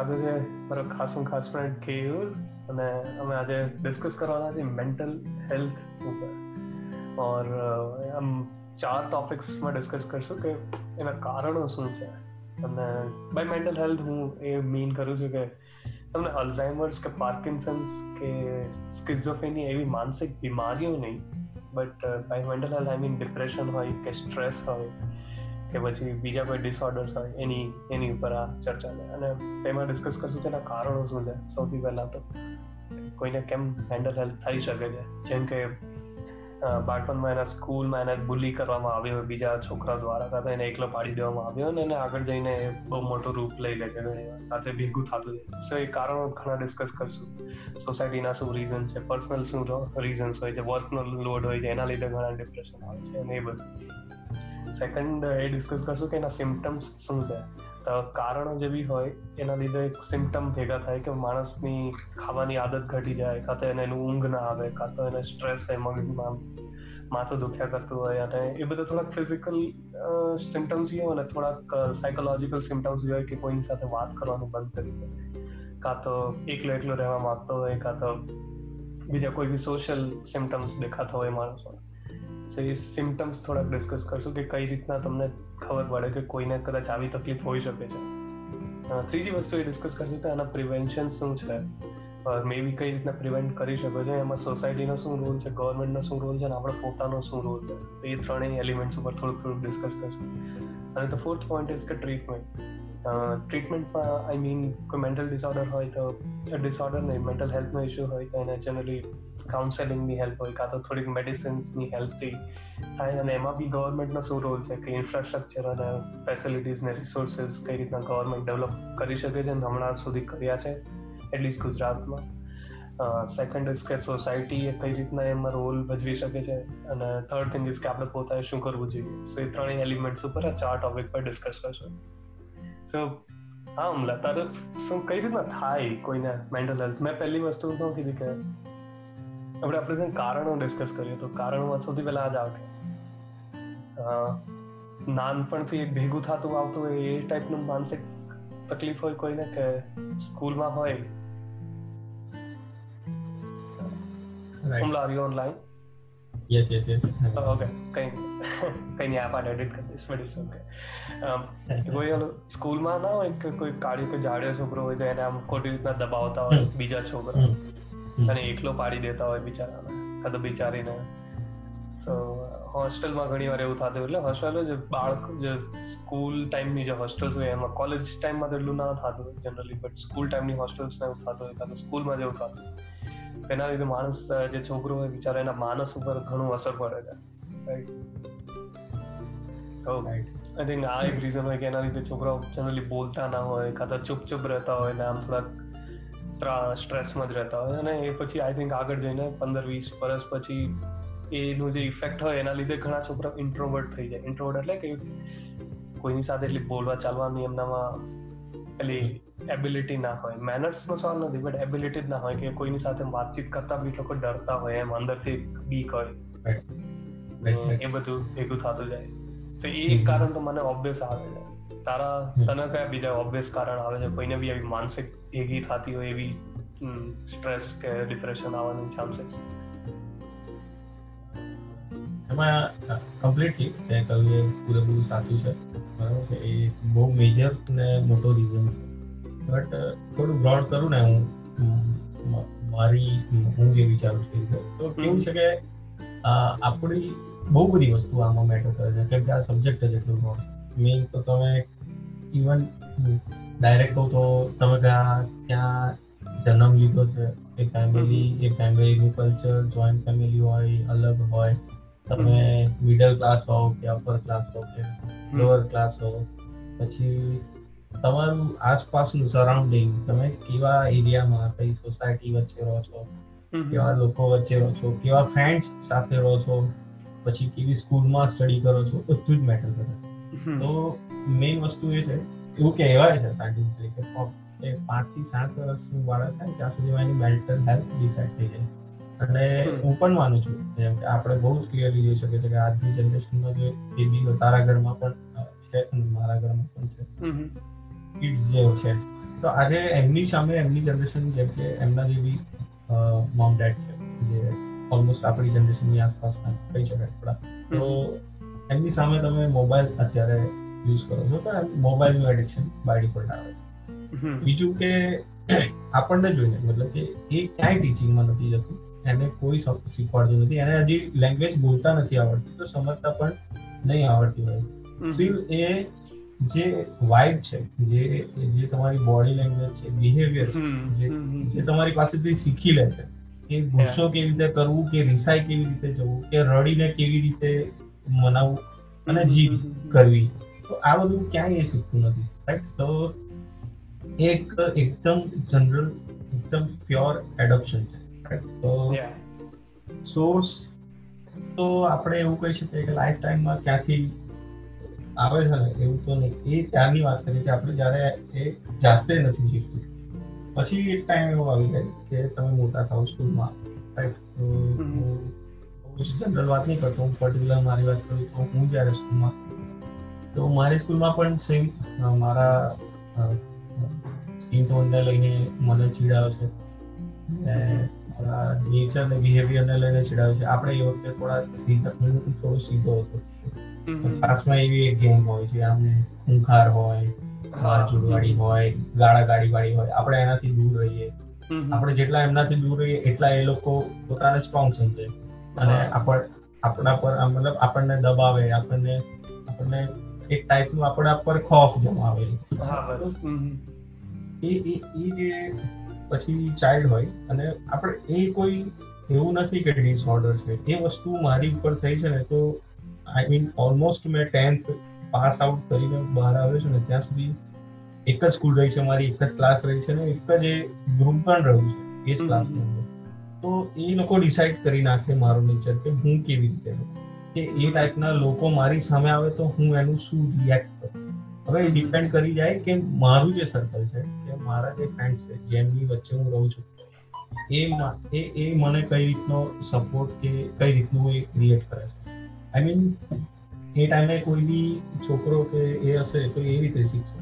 સાથે છે મારો ખાસ ખાસ ફ્રેન્ડ કેયુર અને અમે આજે ડિસ્કસ કરવાના છે મેન્ટલ હેલ્થ ઉપર. ઓર આમ ચાર ટોપિક્સમાં ડિસ્કસ કરશું કે એના કારણો શું છે. અને બાય મેન્ટલ હેલ્થ હું એ મીન કરું છું કે તમને અલ્ઝાઇમર્સ કે પાર્કિન્સન્સ કે સ્કિઝોફેની એવી માનસિક બીમારીઓ નહીં but by mental health I mean depression હોય કે સ્ટ્રેસ હોય કે પછી બીજા કોઈ ડિસઓર્ડર્સ હોય, એની એની ઉપર આ ચર્ચા છે અને તેમાં ડિસ્કસ કરશું કે એના કારણો શું છે, સૌથી પહેલાં તો. કોઈને કેમ મેન્ટલ હેલ્થ થઈ શકે છે? જેમ કે બાળપણમાં એના સ્કૂલમાં એને બુલી કરવામાં આવ્યો હોય, બીજા છોકરા દ્વારા, કાં એને એકલો પાડી દેવામાં આવ્યો અને એને આગળ જઈને બહુ મોટું રૂપ લઈ લે છે સાથે ભેગું થતું જાય સો એ કારણો ઘણા ડિસ્કસ કરશું. સોસાયટીના શું રીઝન છે પર્સનલ શું રીઝન્સ હોય છે વર્કનો લોડ હોય છે, એના લીધે ઘણા ડિપ્રેશન આવે છે, અને એ બધું. સેકન્ડ એ ડિસ્કસ કરશું કે એના સિમ્ટમ્સ શું છે. તો કારણો જે બી હોય, એના લીધે એક સિમ્ટમ ભેગા થાય કે માણસની ખાવાની આદત ઘટી જાય, કાં તો એને એનું ઊંઘ ના આવે, કાં તો એને સ્ટ્રેસ હોય મગજમાં, માથું દુખ્યા કરતું હોય, અને એ બધા થોડાક ફિઝિકલ સિમ્ટમ્સ હોય અને થોડાક સાયકોલોજીકલ સિમ્ટમ્સ હોય કે કોઈની સાથે વાત કરવાનું બંધ કરી દે. કાં તો એકલો એકલો રહેવા માંગતો હોય, કાં તો બીજા કોઈ બી સોશિયલ સિમ્ટમ્સ દેખાતા હોય માણસો સો એ સિમ્ટમ્સ થોડાક ડિસ્કસ કરશું કે કઈ રીતના તમને ખબર પડે કે કોઈને કદાચ આવી તકલીફ હોઈ શકે છે ત્રીજી વસ્તુ એ ડિસ્કસ કરશું કે આના પ્રિવેન્શન શું છે? મે બી કઈ રીતના પ્રિવેન્ટ કરી શકો છો એમાં સોસાયટીનો શું રોલ છે ગવર્મેન્ટનો શું રોલ છે અને આપણો પોતાનો શું રોલ છે? તો એ ત્રણેય એલિમેન્ટ્સ ઉપર થોડુંક થોડુંક ડિસ્કસ કરશું અને તો ફોર્થ પોઈન્ટ ઇઝ કે ટ્રીટમેન્ટ ટ્રીટમેન્ટમાં આઈ મીન કોઈ મેન્ટલ ડિસઓર્ડર હોય તો ડિસઓર્ડર નહીં મેન્ટલ હેલ્થનો ઇશ્યુ હોય તો એને જનરલી કાઉન્સેલિંગની હેલ્પ હોય, કાં તો થોડીક મેડિસિન્સની હેલ્પથી થાય, અને એમાં બી ગવર્મેન્ટનો શું રોલ છે કે ઇન્ફ્રાસ્ટ્રક્ચર અને ફેસિલિટીઝ ને રિસોર્સિસ કઈ રીતના ગવર્મેન્ટ ડેવલપ કરી શકે છે, અને હમણાં સુધી કર્યા છે એટલીસ્ટ ગુજરાતમાં. સેકન્ડ ઇઝ કે સોસાયટી એ કઈ રીતના એમાં રોલ ભજવી શકે છે, અને થર્ડ થિંગ ઇઝ કે આપણે પોતાએ શું કરવું જોઈએ. સો એ ત્રણેય એલિમેન્ટ્સ ઉપર આ ચાર ટોપિક પર ડિસ્કસ કરશું. સો હા, અમલા, તારે શું, કઈ રીતના થાય કોઈને મેન્ટલ હેલ્થ મેં પહેલી વસ્તુ શું કીધી કે આપણે આપણે જેમ કારણો ડિસ્કસ કરીએ તો કારણોમાં સૌથી પહેલા આ જ આવે. નાનપણથી ભેગું થતું આવતું હોય એ ટાઈપનું માનસિક તકલીફ હોય કોઈને કે સ્કૂલમાં હોય? હુમલા આવ્યો online yes yes yes okay કઈ કઈ નહીં આ પાર્ટ એડિટ કરી દઈશ ઇટ્સ ઓકે કોઈ સ્કૂલમાં ના હોય કે કોઈ કાળ્યો કે જાડ્યો છોકરો હોય તો એને આમ ખોટી રીતના દબાવતા હોય બીજા છોકરા? અને એકલો પાડી દેતા હોય બિચારાને કાં તો બિચારીને સો હોસ્ટેલમાં ઘણી વાર એવું થતું એટલે હોસ્ટેલ જે બાળક જે સ્કૂલ ટાઈમની જે હોસ્ટેલ્સ હોય એમાં કોલેજ ટાઈમમાં તો એટલું ના થતું હોય જનરલી બટ સ્કૂલ ટાઈમની હોસ્ટેલ્સને એવું થતું હોય કાં તો સ્કૂલમાં જેવું થતું એના લીધે માણસ જે છોકરો હોય બિચારા એના માનસ ઉપર ઘણું અસર પડે છે. રાઈટ તો આઈ થિંક આ એક રીઝન હોય કે એના લીધે છોકરાઓ જનરલી બોલતા ના હોય કાં તો ચૂપ ચૂપ રહેતા હોય ને આમ થોડાક સ્ટ્રેસમાં જ રહેતા હોય અને એ પછી આઈ થિંક આગળ જઈને પંદર વીસ વર્ષ પછી એનું જે ઇફેક્ટ હોય એના લીધે ઘણા છોકરા ઇન્ટ્રોવર્ટ થઈ જાય. ઇન્ટ્રોવર્ટ એટલે કે કોઈની સાથે એટલી બોલવા ચાલવાની એમનામાં પેલી એબિલિટી ના હોય. મેનર્સનો સવાલ નથી બટ એબિલિટી જ ના હોય કે કોઈની સાથે વાતચીત કરતા બી લોકો ડરતા હોય એમ અંદરથી બીક હોય. એ બધું ભેગું થતું જાય. તો એ કારણ તો મને ઓબ્વિયસ આવે છે. તારા તને કયા બીજા ઓબ્વિયસ કારણ આવે છે? કોઈને બી આવી માનસિક ભેગી થતી હોય એવી સ્ટ્રેસ કે ડિપ્રેશન આવવાની ચાન્સીસ એમાં કમ્પ્લીટલી તે કહ્યું એ પૂરેપૂરું સાચું છે. બરાબર છે? એ બહુ મેજર ને મોટો રીઝન છે. બટ થોડું બ્રોડ કરું ને હું મારી હું જે વિચારું છું તો કેવું છે કે આપણી બહુ બધી વસ્તુ આમાં મેટર કરે છે. કેમ કે આ સબ્જેક્ટ જ એટલું બ્રોડ મેઇન તો તમે ઇવન ડાયરેક્ટ કહું તો તમે ત્યાં ત્યાં જન્મ લીધો છે? એ ફેમિલી એ ફેમિલીનું કલ્ચર જોઈન્ટ ફેમિલી હોય અલગ હોય. તમે મિડલ ક્લાસ હોવ કે અપર ક્લાસ હોવ કે લોઅર ક્લાસ હોવ પછી તમારું આસપાસનું સરાઉન્ડિંગ તમે કેવા એરિયામાં કઈ સોસાયટી વચ્ચે રહો છો? કેવા લોકો વચ્ચે રહો છો? કેવા ફ્રેન્ડ્સ સાથે રહો છો? પછી કેવી સ્કૂલમાં સ્ટડી કરો છો? બધું જ મેટર કરે તો મેઇન વસ્તુ એ છે એવું કહેવાય છે સાયન્ટિફિકલી કે પાંચથી સાત વર્ષનું બાળક થાય ત્યાં સુધી એની મેન્ટલ હેલ્થ ડિસાઇડ થઈ જાય. અને હું પણ માનું છું જેમ કે આપણે બહુ જ ક્લિયરલી જોઈ શકીએ છીએ કે આજની જનરેશનમાં જે બેબી તારા ઘરમાં પણ છે મારા ઘરમાં પણ છે. કિડ્સ જેવો છે. તો આજે એમની સામે એમની જનરેશન જેમ કે એમના જેવી મોમ ડેડ છે જે ઓલમોસ્ટ આપણી જનરેશનની આસપાસના કહી શકાય થોડા. તો એમની સામે તમે મોબાઈલ અત્યારે યુઝ કરો છો તો મોબાઈલનું એડિક્શન બાય ડિફોલ્ટ આવે. બીજું કે આપણને જોઈને મતલબ કે એ ક્યાંય ટીચિંગમાં નથી જતું એને કોઈ શીખવાડતું નથી એને હજી લેંગ્વેજ બોલતા નથી આવડતી તો સમજતા પણ નહીં આવડતી હોય. સ્ટીલ એ જે વાઇબ છે જે જે તમારી બોડી લેંગ્વેજ છે બિહેવિયર છે જે તમારી પાસેથી શીખી લે છે કે ગુસ્સો કેવી રીતે કરવું કે રિસાઈ કેવી રીતે જવું કે રડીને કેવી રીતે મનાવવું અને જીત કરવી. તો આ બધું ક્યાંય એ શીખતું નથી રાઈટ તો એક એકદમ જનરલ એકદમ પ્યોર એડોપ્શન છે રાઈટ તો સોર્સ તો આપણે એવું કહી શકીએ કે લાઈફ ટાઈમમાં ક્યાંથી આવે છે ને એવું તો નહીં. એ ત્યારની વાત કરીએ છીએ આપણે જ્યારે એ જાતે નથી શીખતું. પછી એક ટાઈમ એવો આવી જાય કે તમે મોટા થાવ સ્કૂલમાં રાઈટ તો જનરલ વાત નહીં કરતો હું પર્ટિક્યુલર મારી વાત કરું તો હું જ્યારે સ્કૂલમાં તો મારી સ્કૂલમાં પણ સેમ મારા સ્કીન ટોનને લઈને મને ચીડાવે છે. નેચર ને બિહેવિયર ને લઈને ચીડાવે છે. આપણે એ વખતે થોડા સીધા હું થોડો સીધો હતો. ક્લાસમાં એવી એક ગેંગ હોય છે આમ ખૂંખાર હોય મારચુડવાળી હોય ગાળા ગાડી વાળી હોય. આપણે એનાથી દૂર રહીએ. આપણે જેટલા એમનાથી દૂર રહીએ એટલા એ લોકો પોતાને સ્ટ્રોંગ સમજે. અને આપણ આપણા પર મતલબ આપણને દબાવે આપણને આપણને એક ટાઈપનું આપણા પર ખોફ જમાવે. એ એ જે પછી ચાઇલ્ડ હોય અને આપણે એ કોઈ એવું નથી કે ડિસઓર્ડર છે. એ વસ્તુ મારી ઉપર થઈ છે ને તો આઈ મીન ઓલમોસ્ટ મેં ટેન્થ પાસ આઉટ કરીને બહાર આવ્યો છું ને ત્યાં સુધી એક જ સ્કૂલ રહી છે મારી એક જ ક્લાસ રહી છે ને એક જ એ ગ્રુપ પણ રહ્યું છે એ જ ક્લાસની અંદર. તો એ લોકો ડિસાઈડ કરી નાખે મારો નેચર કે હું કેવી રીતે કે એ ટાઈપના લોકો મારી સામે આવે તો હું એનું શું રિએક્ટ કરું? હવે એ ડિપેન્ડ કરી જાય કે મારું જે સર્કલ છે કે મારા જે ફ્રેન્ડ્સ છે જેમની વચ્ચે હું રહું છું એ એ મને કઈ રીતનો સપોર્ટ કે કઈ રીતનું એ ક્રિએટ કરે છે? આઈ મીન એ ટાઈમે કોઈ બી છોકરો કે એ હશે તો એ રીતે શીખશે.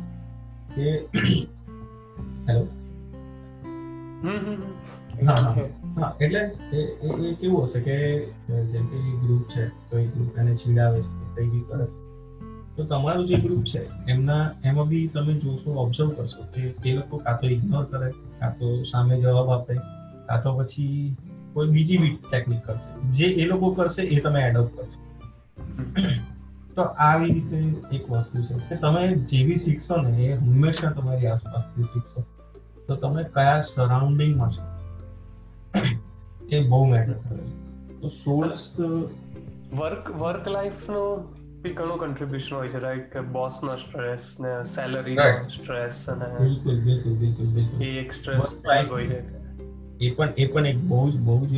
કે હેલો હા. એટલે એ કેવું હશે કે, જેમ કે ગ્રુપ છે, તો એ ગ્રુપ એને ચીડાવે છે કઈ બી કરે છે. તો તમારું જે ગ્રુપ છે, એમના, એમાં બી તમે જોશો ઓબ્ઝર્વ કરશો કે એ લોકો કાં તો ઇગ્નોર કરે, કાં તો સામે જવાબ આપે, કાં તો પછી કોઈ બીજી બી ટેકનિક કરશે. જે એ લોકો કરશે, એ તમે એડોપ્ટ કરશો. તો આવી રીતે એક વસ્તુ છે કે તમે જેવી શીખશો ને, એ હંમેશા તમારી આસપાસથી શીખશો. તો તમે કયા સરાઉન્ડિંગમાં છો? એ બહુ મેટર કરે છે. તો સોર્સ વર્ક વર્ક લાઈફનો બી ઘણું કન્ટ્રીબ્યુશન હોય છે રાઈટ કે બોસનો સ્ટ્રેસ ને સેલરી સ્ટ્રેસ અને બિલકુલ બિલકુલ બિલકુલ બિલકુલ. એ એક સ્ટ્રેસ હોય છે. એ પણ એ પણ એક બહુ જ બહુ જ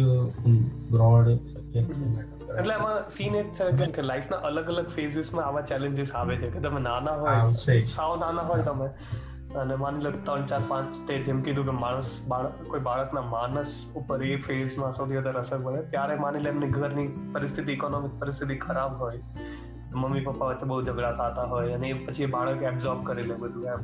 બ્રોડ સબ્જેક્ટ છે એટલે એમાં સીન એ છે કે લાઈફના અલગ અલગ ફેઝિસમાં આવા ચેલેન્જીસ આવે છે કે તમે નાના હોય સાવ નાના હોય તમે. અને માની લો ત્રણ ચાર પાંચ સ્ટેજ જેમ કીધું કે માણસ બાળક કોઈ બાળકના માનસ ઉપર એ ફેઝમાં સૌથી વધારે અસર પડે. ત્યારે માની લે એમની ઘરની પરિસ્થિતિ ઇકોનોમિક પરિસ્થિતિ ખરાબ હોય મમ્મી પપ્પા વચ્ચે બહુ ઝઘડા થતા હોય અને એ પછી એ બાળક એબ્ઝોર્બ કરી લે બધું એમ.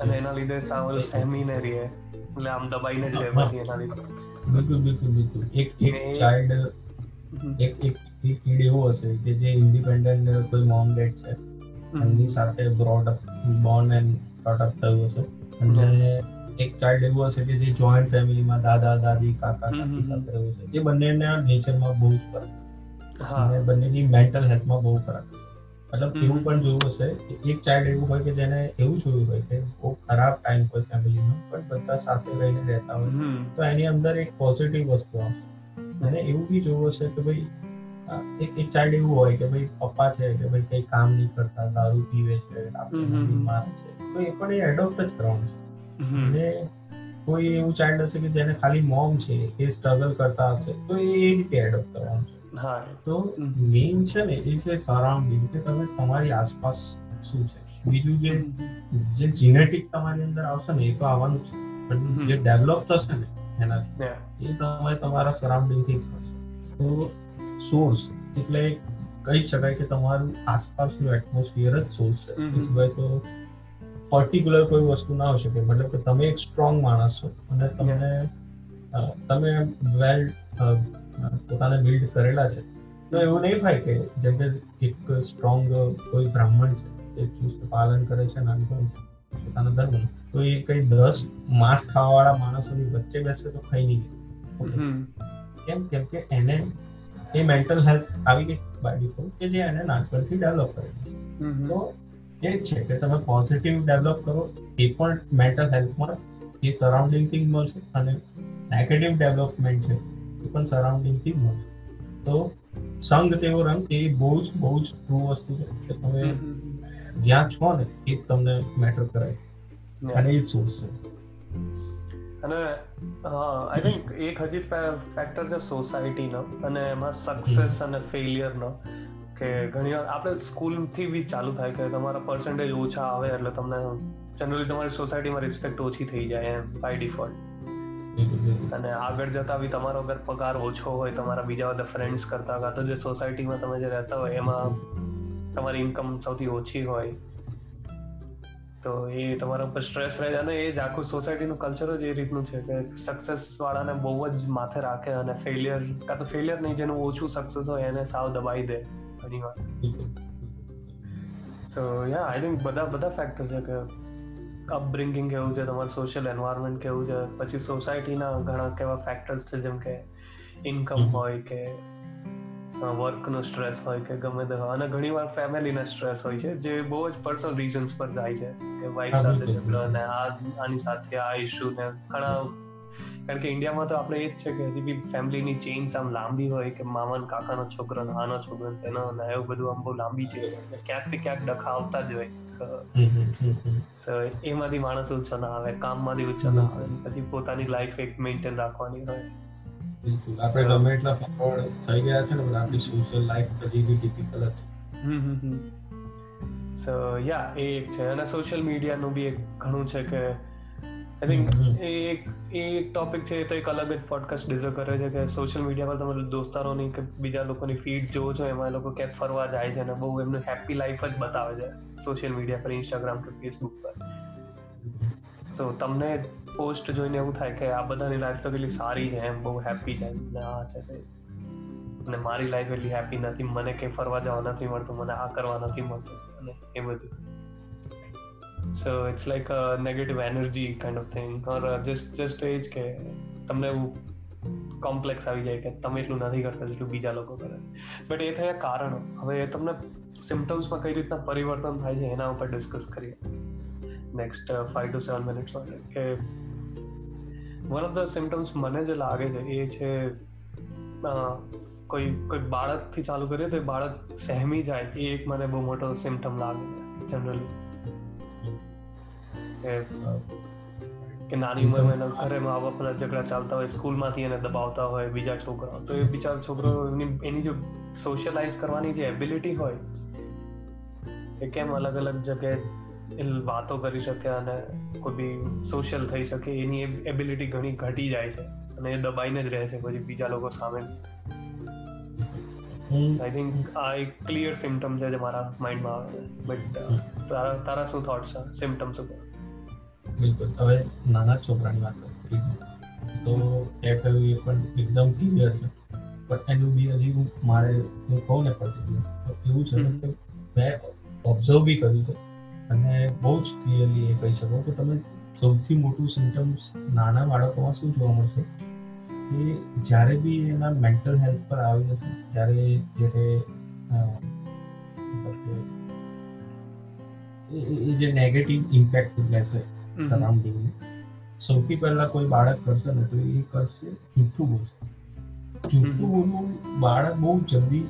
અને એના લીધે સાવલ સહેમીને રહે એટલે આમ દબાઈને જ લે પછી એના લીધે. બિલકુલ બિલકુલ બિલકુલ. એક એક ચાઇલ્ડ એક એક કીડ એવો હશે કે જે ઇન્ડિપેન્ડન્ટ કોઈ મોમ ડેડ છે. એમની સાથે broad born and brought up થયું હશે. અને એક ચાઇલ્ડ એવું હશે કે જે જોઈન્ટ ફેમિલીમાં દાદા દાદી કાકા કાકી સાથે રહ્યું છે એ બંનેના નેચરમાં બહુ જ ફરક અને બંનેની મેન્ટલ હેલ્થમાં બહુ ફરક છે. મતલબ એવું પણ જોયું હશે કે એક ચાઇલ્ડ એવું હોય કે જેને એવું જોયું હોય કે બહુ ખરાબ ટાઈમ હોય ફેમિલીનો પણ બધા સાથે રહીને રહેતા હોય તો એની અંદર એક પોઝિટિવ વસ્તુ આવશે અને એવું બી જોયું હશે કે ભાઈ એક એક ચાઇલ્ડ એવું હોય કે ભાઈ પપ્પા છે કે ભાઈ કઈ કામ નહીં કરતા દારૂ પીવે છે બીમાર છે તો એ પણ એ એડોપ્ટ જ કરવાનું છે. અને કોઈ એવું ચાઇલ્ડ હશે કે જેને ખાલી મોમ છે એ સ્ટ્રગલ કરતા હશે તો એ એ રીતે એડોપ્ટ કરવાનું છે. તો મેઇન છે ને એ છે સરાઉન્ડિંગ કે તમે તમારી આસપાસ શું છે? બીજું જે જે જીનેટિક તમારી અંદર આવશે ને એ તો આવવાનું છે. પણ જે ડેવલપ થશે ને એનાથી એ તમે તમારા સરાઉન્ડિંગથી થશે તો સોર્સ. એટલે કહી શકાય કે તમારું આસપાસનું એટમોસ્ફિયર જ સોર્સ છે. એ સિવાય તો પર્ટિક્યુલર કોઈ વસ્તુ ના હોઈ શકે. મતલબ કે તમે એક સ્ટ્રોંગ માણસ છો અને તમને તમે વેલ પોતાને બિલ્ડ કરેલા છે. તો એવું નહીં થાય કે જેમ કે એક સ્ટ્રોંગ કોઈ બ્રાહ્મણ છે એ ચુસ્ત પાલન કરે છે નાનપણ પોતાના ધર્મ તો એ કઈ દસ માંસ ખાવાવાળા માણસોની વચ્ચે બેસે તો ખાઈ નહીં કેમ? કેમ કે એને એ મેન્ટલ હેલ્થ આવી ગઈ બાય ડિફોલ્ટ કે જે એને નાનપણથી ડેવલપ કરે તો એ જ છે કે તમે પોઝિટિવ ડેવલપ કરો એ પણ મેન્ટલ હેલ્થમાં એ સરાઉન્ડિંગથી મળશે અને નેગેટિવ ડેવલપમેન્ટ છે એ પણ સરાઉન્ડિંગથી મળશે. તો સંગ તેવો રંગ એ બહુ જ બહુ જ ટ્રુ વસ્તુ છે કે તમે જ્યાં છો ને એ તમને મેટર કરે છે. અને એ જ સોર્સ છે. અને આઈ થિંક એક હજી ફેક્ટર છે સોસાયટીનો અને એમાં સક્સેસ અને ફેલિયરનો કે ઘણી વાર આપણે સ્કૂલથી બી ચાલુ થાય કે તમારા પર્સન્ટેજ ઓછા આવે એટલે તમને જનરલી તમારી સોસાયટીમાં રિસ્પેક્ટ ઓછી થઈ જાય એમ બાય ડિફોલ્ટ અને આગળ જતા બી તમારો અગર પગાર ઓછો હોય તમારા બીજા બધા ફ્રેન્ડ્સ કરતા કાં તો જે સોસાયટીમાં તમે જે રહેતા હોય એમાં તમારી ઇન્કમ સૌથી ઓછી હોય. તો એ તમારા ઉપર સ્ટ્રેસ રહે અને એ જ આખું સોસાયટીનું કલ્ચર જ એ રીતનું છે કે સક્સેસ વાળાને બહુ જ માથે રાખે અને ફેલિયર કાં તો ફેલિયર નહીં જેનું ઓછું સક્સેસ હોય એને સાવ દબાઈ દે ઘણી વાર. સો યા આઈ થિંક બધા બધા ફેક્ટર છે કે અપબ્રિંગિંગ કેવું છે તમારું સોશિયલ એન્વાયરમેન્ટ કેવું છે પછી સોસાયટીના ઘણા કેવા ફેક્ટર્સ છે જેમ કે ઇન્કમ હોય કે વર્કનો સ્ટ્રેસ હોય કે ગમે તે અને ઘણી વાર ફેમિલીના સ્ટ્રેસ હોય છે જે બહુ જ પર્સનલ રીઝન્સ પર જાય છે કે વાઈફ સાથે ઝઘડો ને આ આની સાથે આ ઇશ્યુ ને ઘણા કારણ કે ઇન્ડિયામાં તો આપણે એ જ છે કે હજી બી ફેમિલીની ચેઇન્સ આમ લાંબી હોય કે મામા કાકાનો છોકરો આનો છોકરો તેનો ને એવું બધું આમ બહુ લાંબી છે. ક્યાંકથી ક્યાંક ડખા આવતા જ હોય. સો એમાંથી માણસ ઊંચો ના આવે કામમાંથી ઊંચો ના આવે. પછી પોતાની લાઈફ એક મેન્ટેન રાખવાની હોય. આપણે ગમે એટલા ફોરવર્ડ થઈ ગયા છે ને પણ આપણી સોશિયલ લાઈફ હજી બી ડિફિકલ્ટ છે. સો યા એ એક છે. અને સોશિયલ મીડિયાનું બી એક ઘણું છે કે આઈ થિંક એ એક એ એક ટોપિક છે તો એક અલગ જ પોડકાસ્ટ ડિઝર્વ કરે છે કે સોશિયલ મીડિયા પર તમે દોસ્તારોની કે બીજા લોકોની ફીડ્સ જોવો છો એમાં એ લોકો ક્યાંક ફરવા જાય છે અને બહુ એમનું હેપી લાઈફ જ બતાવે છે સોશિયલ મીડિયા પર ઇન્સ્ટાગ્રામ કે ફેસબુક પર. સો તમને પોસ્ટ જોઈને એવું થાય કે આ બધાની લાઈફ તો કેટલી સારી છે, એમ બહુ હેપી છે ને, આ છે તે. અને મારી લાઈફ એટલી હેપી નથી, મને કંઈ ફરવા જવા નથી મળતું, મને આ કરવા નથી મળતું, અને એ બધું. So it's like a negative energy kind of thing or just just એ જ કે તમને એવું કોમ્પ્લેક્સ આવી જાય કે તમે એટલું નથી કરતા જેટલું બીજા લોકો કરે. બટ એ થયા કારણો. હવે તમને સિમ્ટમ્સમાં કઈ રીતના પરિવર્તન થાય છે, એના ઉપર ડિસ્કસ કરીએ. Next five to seven minutes માટે કે વન ઓફ ધ સિમ્ટમ્સ મને જે લાગે છે, એ છે કોઈ કોઈ બાળકથી ચાલુ કરીએ તો બાળક સહેમી જાય, એ એક મને બહુ મોટો સિમ્ટમ લાગે જનરલી કે નાની ઉંમરમાં એના ઘરે મા બાપના ઝઘડા ચાલતા હોય, સ્કૂલમાંથી એને દબાવતા હોય, બીજા છોકરાઓ, તો એ બિચારો છોકરો એની એની જો સોશિયલાઇઝ કરવાની જે એબિલિટી હોય, એ કેમ અલગ અલગ જગ્યાએ વાતો કરી શકે અને કોઈ બી સોશિયલ થઈ શકે એની એબિલિટી ઘણી ઘટી જાય છે અને એ દબાઈને જ રહે છે પછી બીજા લોકો સામે. આઈ થિંક આ એક ક્લિયર સિમ્ટમ છે જે મારા માઇન્ડમાં આવે છે. બટ તારા તારા શું થોટ્સ છે? સિમ્ટમ્સ ઉપર બિલકુલ. હવે નાના છોકરાની વાત તો એ કહ્યું એ પણ એકદમ ક્લિયર છે. પણ એનું બી હજી હું મારે હું કહું ને પર્ટિક્યુલર તો એવું છે કે મેં ઓબ્ઝર્વ બી કર્યું છે. અને બહુ જ ક્લિયરલી એ કહી શકો કે તમે સૌથી મોટું સિમ્ટમ્સ નાના બાળકોમાં શું જોવા મળશે? કે જ્યારે બી એના મેન્ટલ હેલ્થ પર આવી નથી ત્યારે જ્યારે એ જે નેગેટિવ ઇમ્પેક્ટ લેશે સરાઉન્ડિંગ સૌથી પહેલા કોઈ બાળક કરશે ને તો એ કરશે જૂઠું બોલશે. જૂઠું બોલવું બાળક બહુ જલ્દી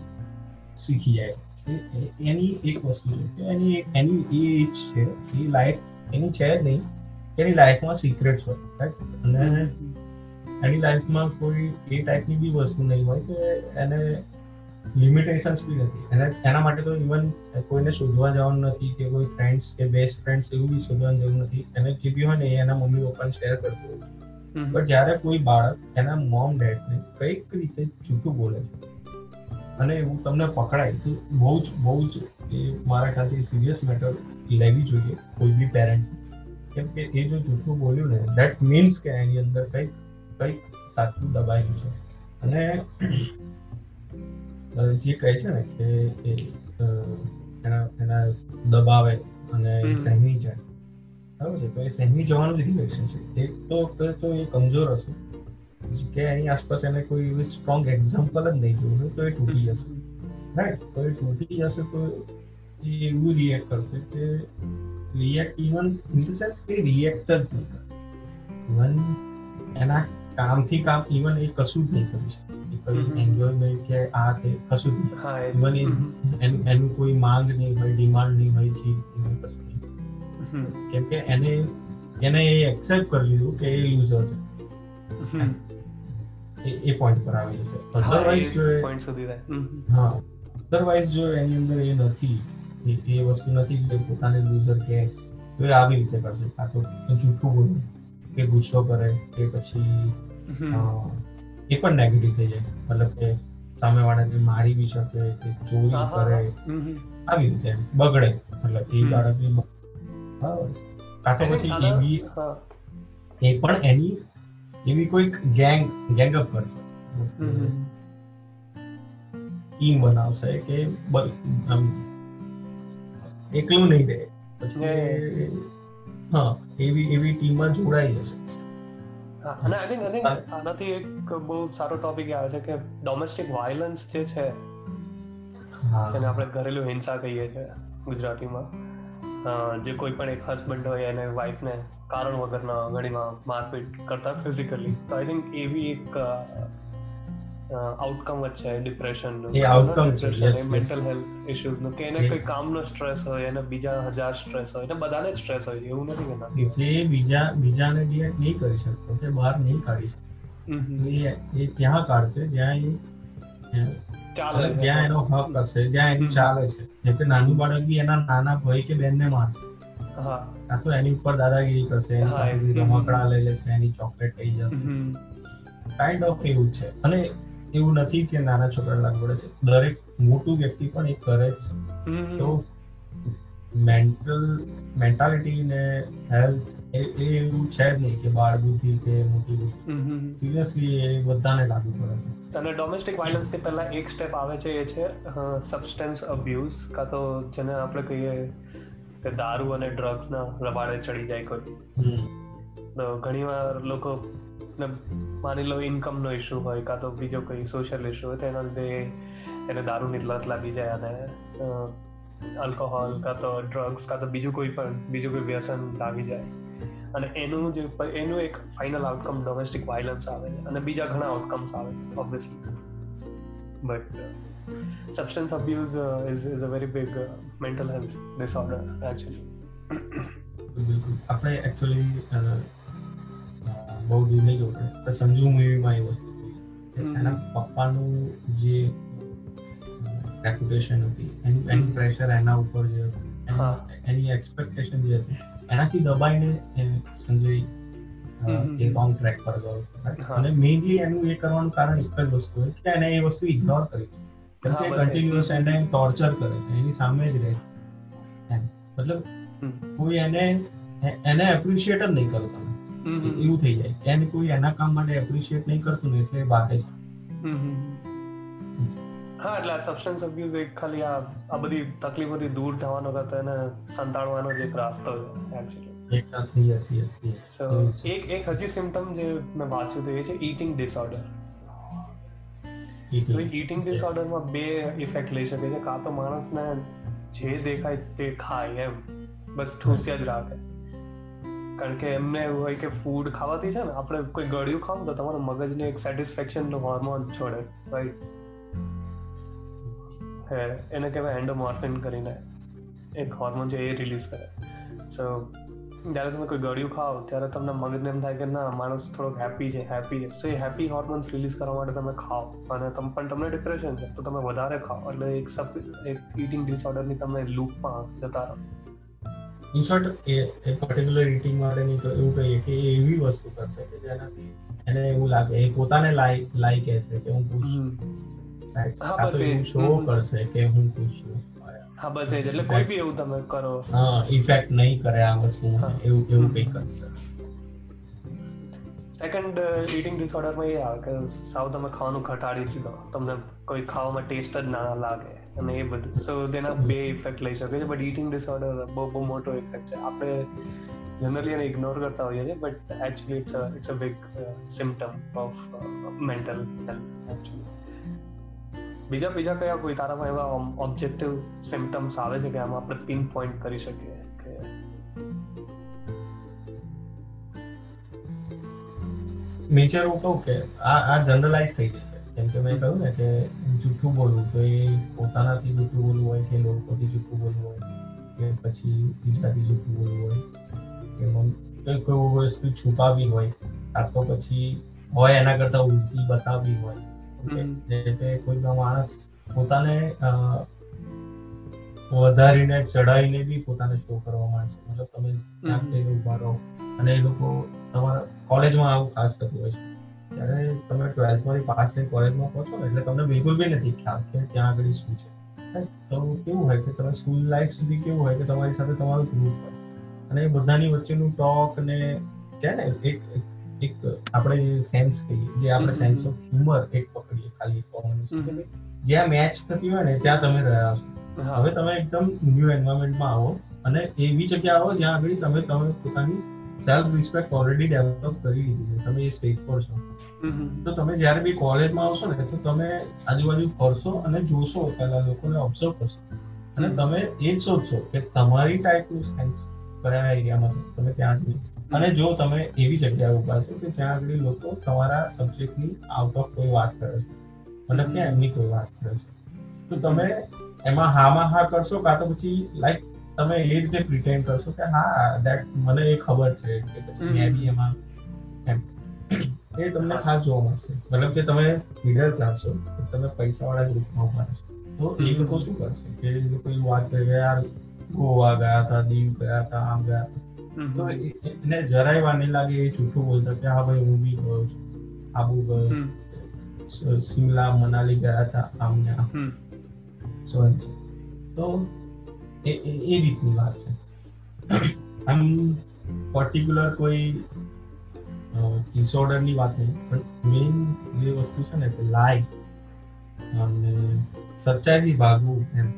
શીખી જાય. એની એક વસ્તુ છે કે એની એની એ છે એ લાઈફ એની છે જ નહીં એની લાઈફમાં સિક્રેટ હોય રાઈટ અને એની લાઈફમાં કોઈ એ ટાઈપની બી વસ્તુ નહીં હોય કે એને લિમિટેશન્સ બી નથી. એને એના માટે તો ઇવન કોઈને શોધવા જવાનું નથી કે કોઈ ફ્રેન્ડ્સ કે બેસ્ટ ફ્રેન્ડ્સ એવું બી શોધવાની જરૂર નથી. એને જે બી હોય ને એના મમ્મી પપ્પાને શેર કરતું હોય બટ જ્યારે કોઈ બાળક એના મોમ ડેડને કંઈક રીતે જૂઠું બોલે છે અને એવું તમને પકડાય તો બહુ જ બહુ જ એ મારા ખ્યાલથી સિરિયસ મેટર લેવી જોઈએ કોઈ બી પેરેન્ટ્સ કેમ કે એ જો જૂઠું બોલ્યું ને દેટ મીન્સ કે એની અંદર કંઈક કંઈક સાચું દબાયેલું છે. અને જે કહે છે ને કે એના એના દબાવે અને એ સહેમી જાય. બરાબર છે? તો એ સહેમી જવાનું જ રિએક્શન છે. એક તો તો તો એ કમજોર હશે. કે એની આસપાસ એને કોઈ એવી સ્ટ્રોંગ એક્ઝામ્પલ જ નહીં જોયું તો એ તૂટી જશે. રાઈટ તો એ તૂટી જશે તો એ એવું રિએક્ટ કરશે કે react even in the sense કે રિએક્ટ જ નહીં કરે. ઇવન એના કામથી કામ ઇવન એ કશું જ નહીં કરી શકે. એન્જોયમેન્ટ કે આ તે કશું ઇવન એનું કોઈ માંગ નહીં હોય ડિમાન્ડ નહીં હોય જીત નહીં કશું નહીં. કેમ કે એને એને એ એક્સેપ્ટ કરી લીધું કે એ લૂઝર છે. એ પોઈન્ટ પર આવી જશે. અધરવાઇઝ જો એ- સુધી. હા. અધરવાઇઝ જો એની અંદર એ નથી એ વસ્તુ નથી કે પોતાને યુઝર કે તો એ આવી રીતે કરશે. કાં તો જૂઠું બોલે. કે ગુસ્સો કરે કે પછી એ પણ નેગેટિવ થઈ જાય. મતલબ કે સામેવાળાને મારી બી શકે કે ચોરી કરે. આવી રીતે બગડે. મતલબ એ. બાળકની બરાબર. કાં તો પછી એવી એ પણ એની એવી કોઈક ગેંગ ગેંગ અપ કરશે ટીમ બનાવશે કે આમ એકલું નહીં રહે. પછી હા એવી એવી ટીમમાં જોડાઈ જશે. અને આઈ થિંક આનાથી એક બહુ સારો ટોપિક આવે છે કે ડોમેસ્ટિક વાયલન્સ જે છે હા. જેને આપણે ઘરેલું હિંસા કહીએ છીએ ગુજરાતીમાં જે કોઈ પણ એક હસબન્ડ હોય એને વાઈફને કારણ વગરના ઘણીમાં મારપીટ કરતા ફિઝિકલી તો આઈ થિંક એવી એક આઉટકમ જ છે ડિપ્રેશન એ. મેન્ટલ હેલ્થ ઇશ્યુઝનું કે એને કોઈ કામનો સ્ટ્રેસ હોય એને બીજા હજાર સ્ટ્રેસ હોય એને બધાને સ્ટ્રેસ હોય એવું નથી કે નથી જે બીજા બીજાને રિએક્ટ નહીં કરી શકતો કે બહાર નહીં કાઢી શકતો. એ એ ત્યાં કાઢશે જ્યાં એ ચાલે. જ્યાં એનો હક હશે જ્યાં એનું ચાલે છે. કે નાનું બાળક બી એના નાના ભાઈ કે બેનને મારશે. હા. તો એની ઉપર દાદાગીરી કરશે એની. રમકડા લઈ લેશે એની ચોકલેટ લઈ જશે. કાઇન્ડ ઓફ એવું છે. અને એવું નથી કે નાના છોકરા લાગુ પડે છે. દરેક મોટું વ્યક્તિ પણ એ કરે જ છે. તો મેન્ટલ મેન્ટાલિટી ને હેલ્થ એ એવું છે જ નહીં કે બાળ બુદ્ધિ કે મોટી બુદ્ધિ. સિરિયસલી એ બધાને લાગુ પડે છે. અને ડોમેસ્ટિક વાયલન્સથી પહેલા એક સ્ટેપ આવે છે એ છે સબસ્ટન્સ અબ્યુઝ કાં તો જેને આપણે કહીએ કે દારૂ અને ડ્રગ્સ ના રવાડે ચડી જાય કોઈ. તો ઘણીવાર લોકો માની લો ઇન્કમ નો ઇશ્યુ હોય કાં તો બીજો કોઈ સોશિયલ ઇશ્યુ હોય તો એના લીધે એને દારૂની લત લાગી જાય અને આલ્કોહોલ કાં તો ડ્રગ્સ કાં તો બીજું કોઈ પણ બીજું કોઈ વ્યસન લાગી જાય. અને એનું જે એનું એક ફાઇનલ આઉટકમ ડોમેસ્ટિક વાયલન્સ આવે અને બીજા ઘણા આઉટકમ્સ આવે obviously but substance abuse is is a very big mental health disorder actually બિલકુલ આપણે એકચ્યુઅલી બહુ દૂર નહીં જવું પડે સંજુ મૂવીમાં એ વસ્તુ. એના પપ્પાનું જે રેપ્યુટેશન હતી એનું એનું પ્રેશર એના ઉપર જે હતું, એની- એક્સપેક્ટેશન જે હતી એનાથી દબાઈને સંજય એ રોંગ ટ્રેક પર ગયો અને મેઇનલી એનું એ કરવાનું કારણ એક જ વસ્તુ હોય કે એને એ વસ્તુ ઇગ્નોર કરી છે. કન્ટિન્યુઅસ એને ટોર્ચર કરે છે એની સામે જ રહે છે. મતલબ કોઈ એને એને એપ્રિશિએટ જ નહીં કરતા એવું થઈ જાય. એમ એને કોઈ એના કામ માટે એપ્રિશિએટ નહીં કરતું ને એટલે એ છે. હા એટલે સબસ્ટન્સ અબ્યુઝ એક ખાલી આ આ બધી તકલીફોથી દૂર થવાનો કરતા એને સંતાડવાનો જ એક રાસ્તો છે એક. એક હજી સિમ્ટમ જે મેં વાંચ્યું તો એ છે ઈટિંગ ડિસઓર્ડર તો છે. ઈટિંગ ડિસઓર્ડરમાં બે ઇફેક્ટ લઈ શકે છે. કાં તો માણસને જે દેખાય તે ખાય એમ. બસ ઠૂસ્યા જ રાખે. કારણ કે એમને એવું હોય કે ફૂડ ખાવાથી છે ને આપણે કોઈ ગળ્યું ખાવ તો તમારા મગજને એક સેટિસ્ફેક્શન નો હોર્મોન છોડે. રાઈટ હે એને કહેવાય એન્ડોમોર્ફિન કરીને એક હોર્મોન છે એ રિલીઝ કરે. સો જ્યારે તમે કોઈ ગળ્યું ખાઓ ત્યારે તમને મગજને એમ થાય કે ના માણસ થોડોક હેપી છે હેપી છે. સો એ હેપી હોર્મોન્સ રિલીઝ કરવા માટે તમે ખાઓ. અને તમે પણ તમને ડિપ્રેશન છે તો તમે વધારે ખાઓ. એટલે એક સબ એક ઈટિંગ ડિસઓર્ડરની તમે લૂપમાં જતા રહો. In short, એ એ પર્ટિક્યુલર ઇટિંગ માટેની તો એવું કહીએ કે એ એવી વસ્તુ કરશે કે જેનાથી એને એવું લાગે એ પોતાને લાઈ લાઈ કહેશે કે હું ખુશ છું. હા, બસ એ. શો કરશે કે હું ખુશ છું. હા બસ એ એટલે કોઈ બી એવું તમે કરો. હા ઇફેક્ટ નહીં કરે આ વસ્તુ. એવું એવું કંઈ કરશે સેકન્ડ ઈટિંગ ડિસઓર્ડરમાં એ આવે કે સાવ તમે ખાવાનું ઘટાડી જ લો. તમને કોઈ ખાવામાં ટેસ્ટ જ ના લાગે અને એ બધું. સો તેના બે ઇફેક્ટ લઈ શકે છે બટ ઈટિંગ ડિસઓર્ડર બહુ બહુ મોટો ઇફેક્ટ છે. આપણે જનરલી એને ઇગ્નોર કરતા હોઈએ છીએ but actually it's it's a big symptom of mental health actually બીજા બીજા કયા કોઈ તારામાં એવા ઓબ્જેક્ટિવ સિમ્ટમ્સ આવે છે કે આમાં આપણે પિન પોઈન્ટ કરી શકીએ કે મેજર હું કહું કે આ આ જનરલાઇઝ થઈ જશે. કેમ કે મેં કહ્યું ને કે જૂઠું બોલવું, તો એ પોતાનાથી જૂઠું બોલવું હોય કે લોકોથી જૂઠું બોલવું હોય, કે પછી બીજાથી જૂઠું બોલવું હોય, કે કોઈ વસ્તુ છુપાવી હોય કાં તો પછી હોય એના કરતાં ઉલટી બતાવવી હોય. કે કોઈ માણસ પોતાને વધારીને ચડાવીને બી પોતાને શો કરવા માંડશે મતલબ તમે ત્યાં હમ. ઊભા રહો. અને એ લોકો તમારા કોલેજમાં આવું ખાસ થતું હોય છે. ત્યારે તમે ટ્વેલ્થમાંથી પાસ થઈને કોલેજમાં પહોંચો એટલે તમને બિલકુલ બી નથી ખ્યાલ કે ત્યાં આગળ શું છે. તો કેવું હોય કે તમે સ્કૂલ લાઈફ સુધી કેવું હોય કે તમારી સાથે તમારું ગ્રુપ હોય. અને બધાની વચ્ચેનું ટોક ને કે ને એક એક આપણે સેન્સ કહીએ જે આપણે સેન્સ ઓફ હ્યુમર એક પકડીએ ખાલી કોમન જ્યાં મેચ થતી હોય ને ત્યાં તમે રહ્યા છો. હવે તમે એકદમ ન્યૂ એન્વાયરમેન્ટમાં આવો અને એવી જગ્યા આવો જ્યાં આગળ તમે તમે પોતાની સેલ્ફ રિસ્પેક્ટ ઓલરેડી ડેવલપ કરી લીધી છે. તમે એ સ્ટેજ પર છો. તો તમે જ્યારે બી કોલેજમાં આવશો ને તો તમે આજુબાજુ ફરશો અને જોશો પહેલા લોકોને ઓબ્ઝર્વ કરશો. અને તમે એ જ શોધશો કે તમારી ટાઈપનું સેન્સ કયા એરિયામાં તમે ત્યાં જઈ અને જો તમે એવી જગ્યાએ ઊભા છો કે જ્યાં આગળ લોકો તમારા સબ્જેક્ટની આઉટ ઓફ કોઈ વાત કરે છે? મતલબ કે એમની કોઈ વાત કરે છે? તો તમે એમાં હામાં હા કરશો કાં તો પછી લાઈક તમે એ રીતે પ્રિટેન્ડ કરશો કે હા દેટ મને એ ખબર છે કે પછી મેં બી એમાં એમ. એ તમને ખાસ જોવા મળશે. મતલબ કે તમે મિડલ ક્લાસ છો તમે પૈસાવાળા ગ્રુપમાં ઊભા છો. તો એ લોકો શું કરશે? કે એ લોકો વાત કરે યાર ગોવા ગયા હતા દીવ ગયા હતા આમ ગયા હતા. તો એને જરાય વાર નહીં લાગે એ જૂઠું બોલતા કે હા ભાઈ હું બી ગયો છું આબુ ગયો સિમલા મનાલી ગયા હતા આમ ને આમ. તો એ એ- રીતની વાત છે. આમ પર્ટિક્યુલર કોઈ ડિસઓર્ડરની વાત નહીં પણ મેઇન જે વસ્તુ છે ને કે લાઈ અને સચ્ચાઈથી ભાગવું એમ.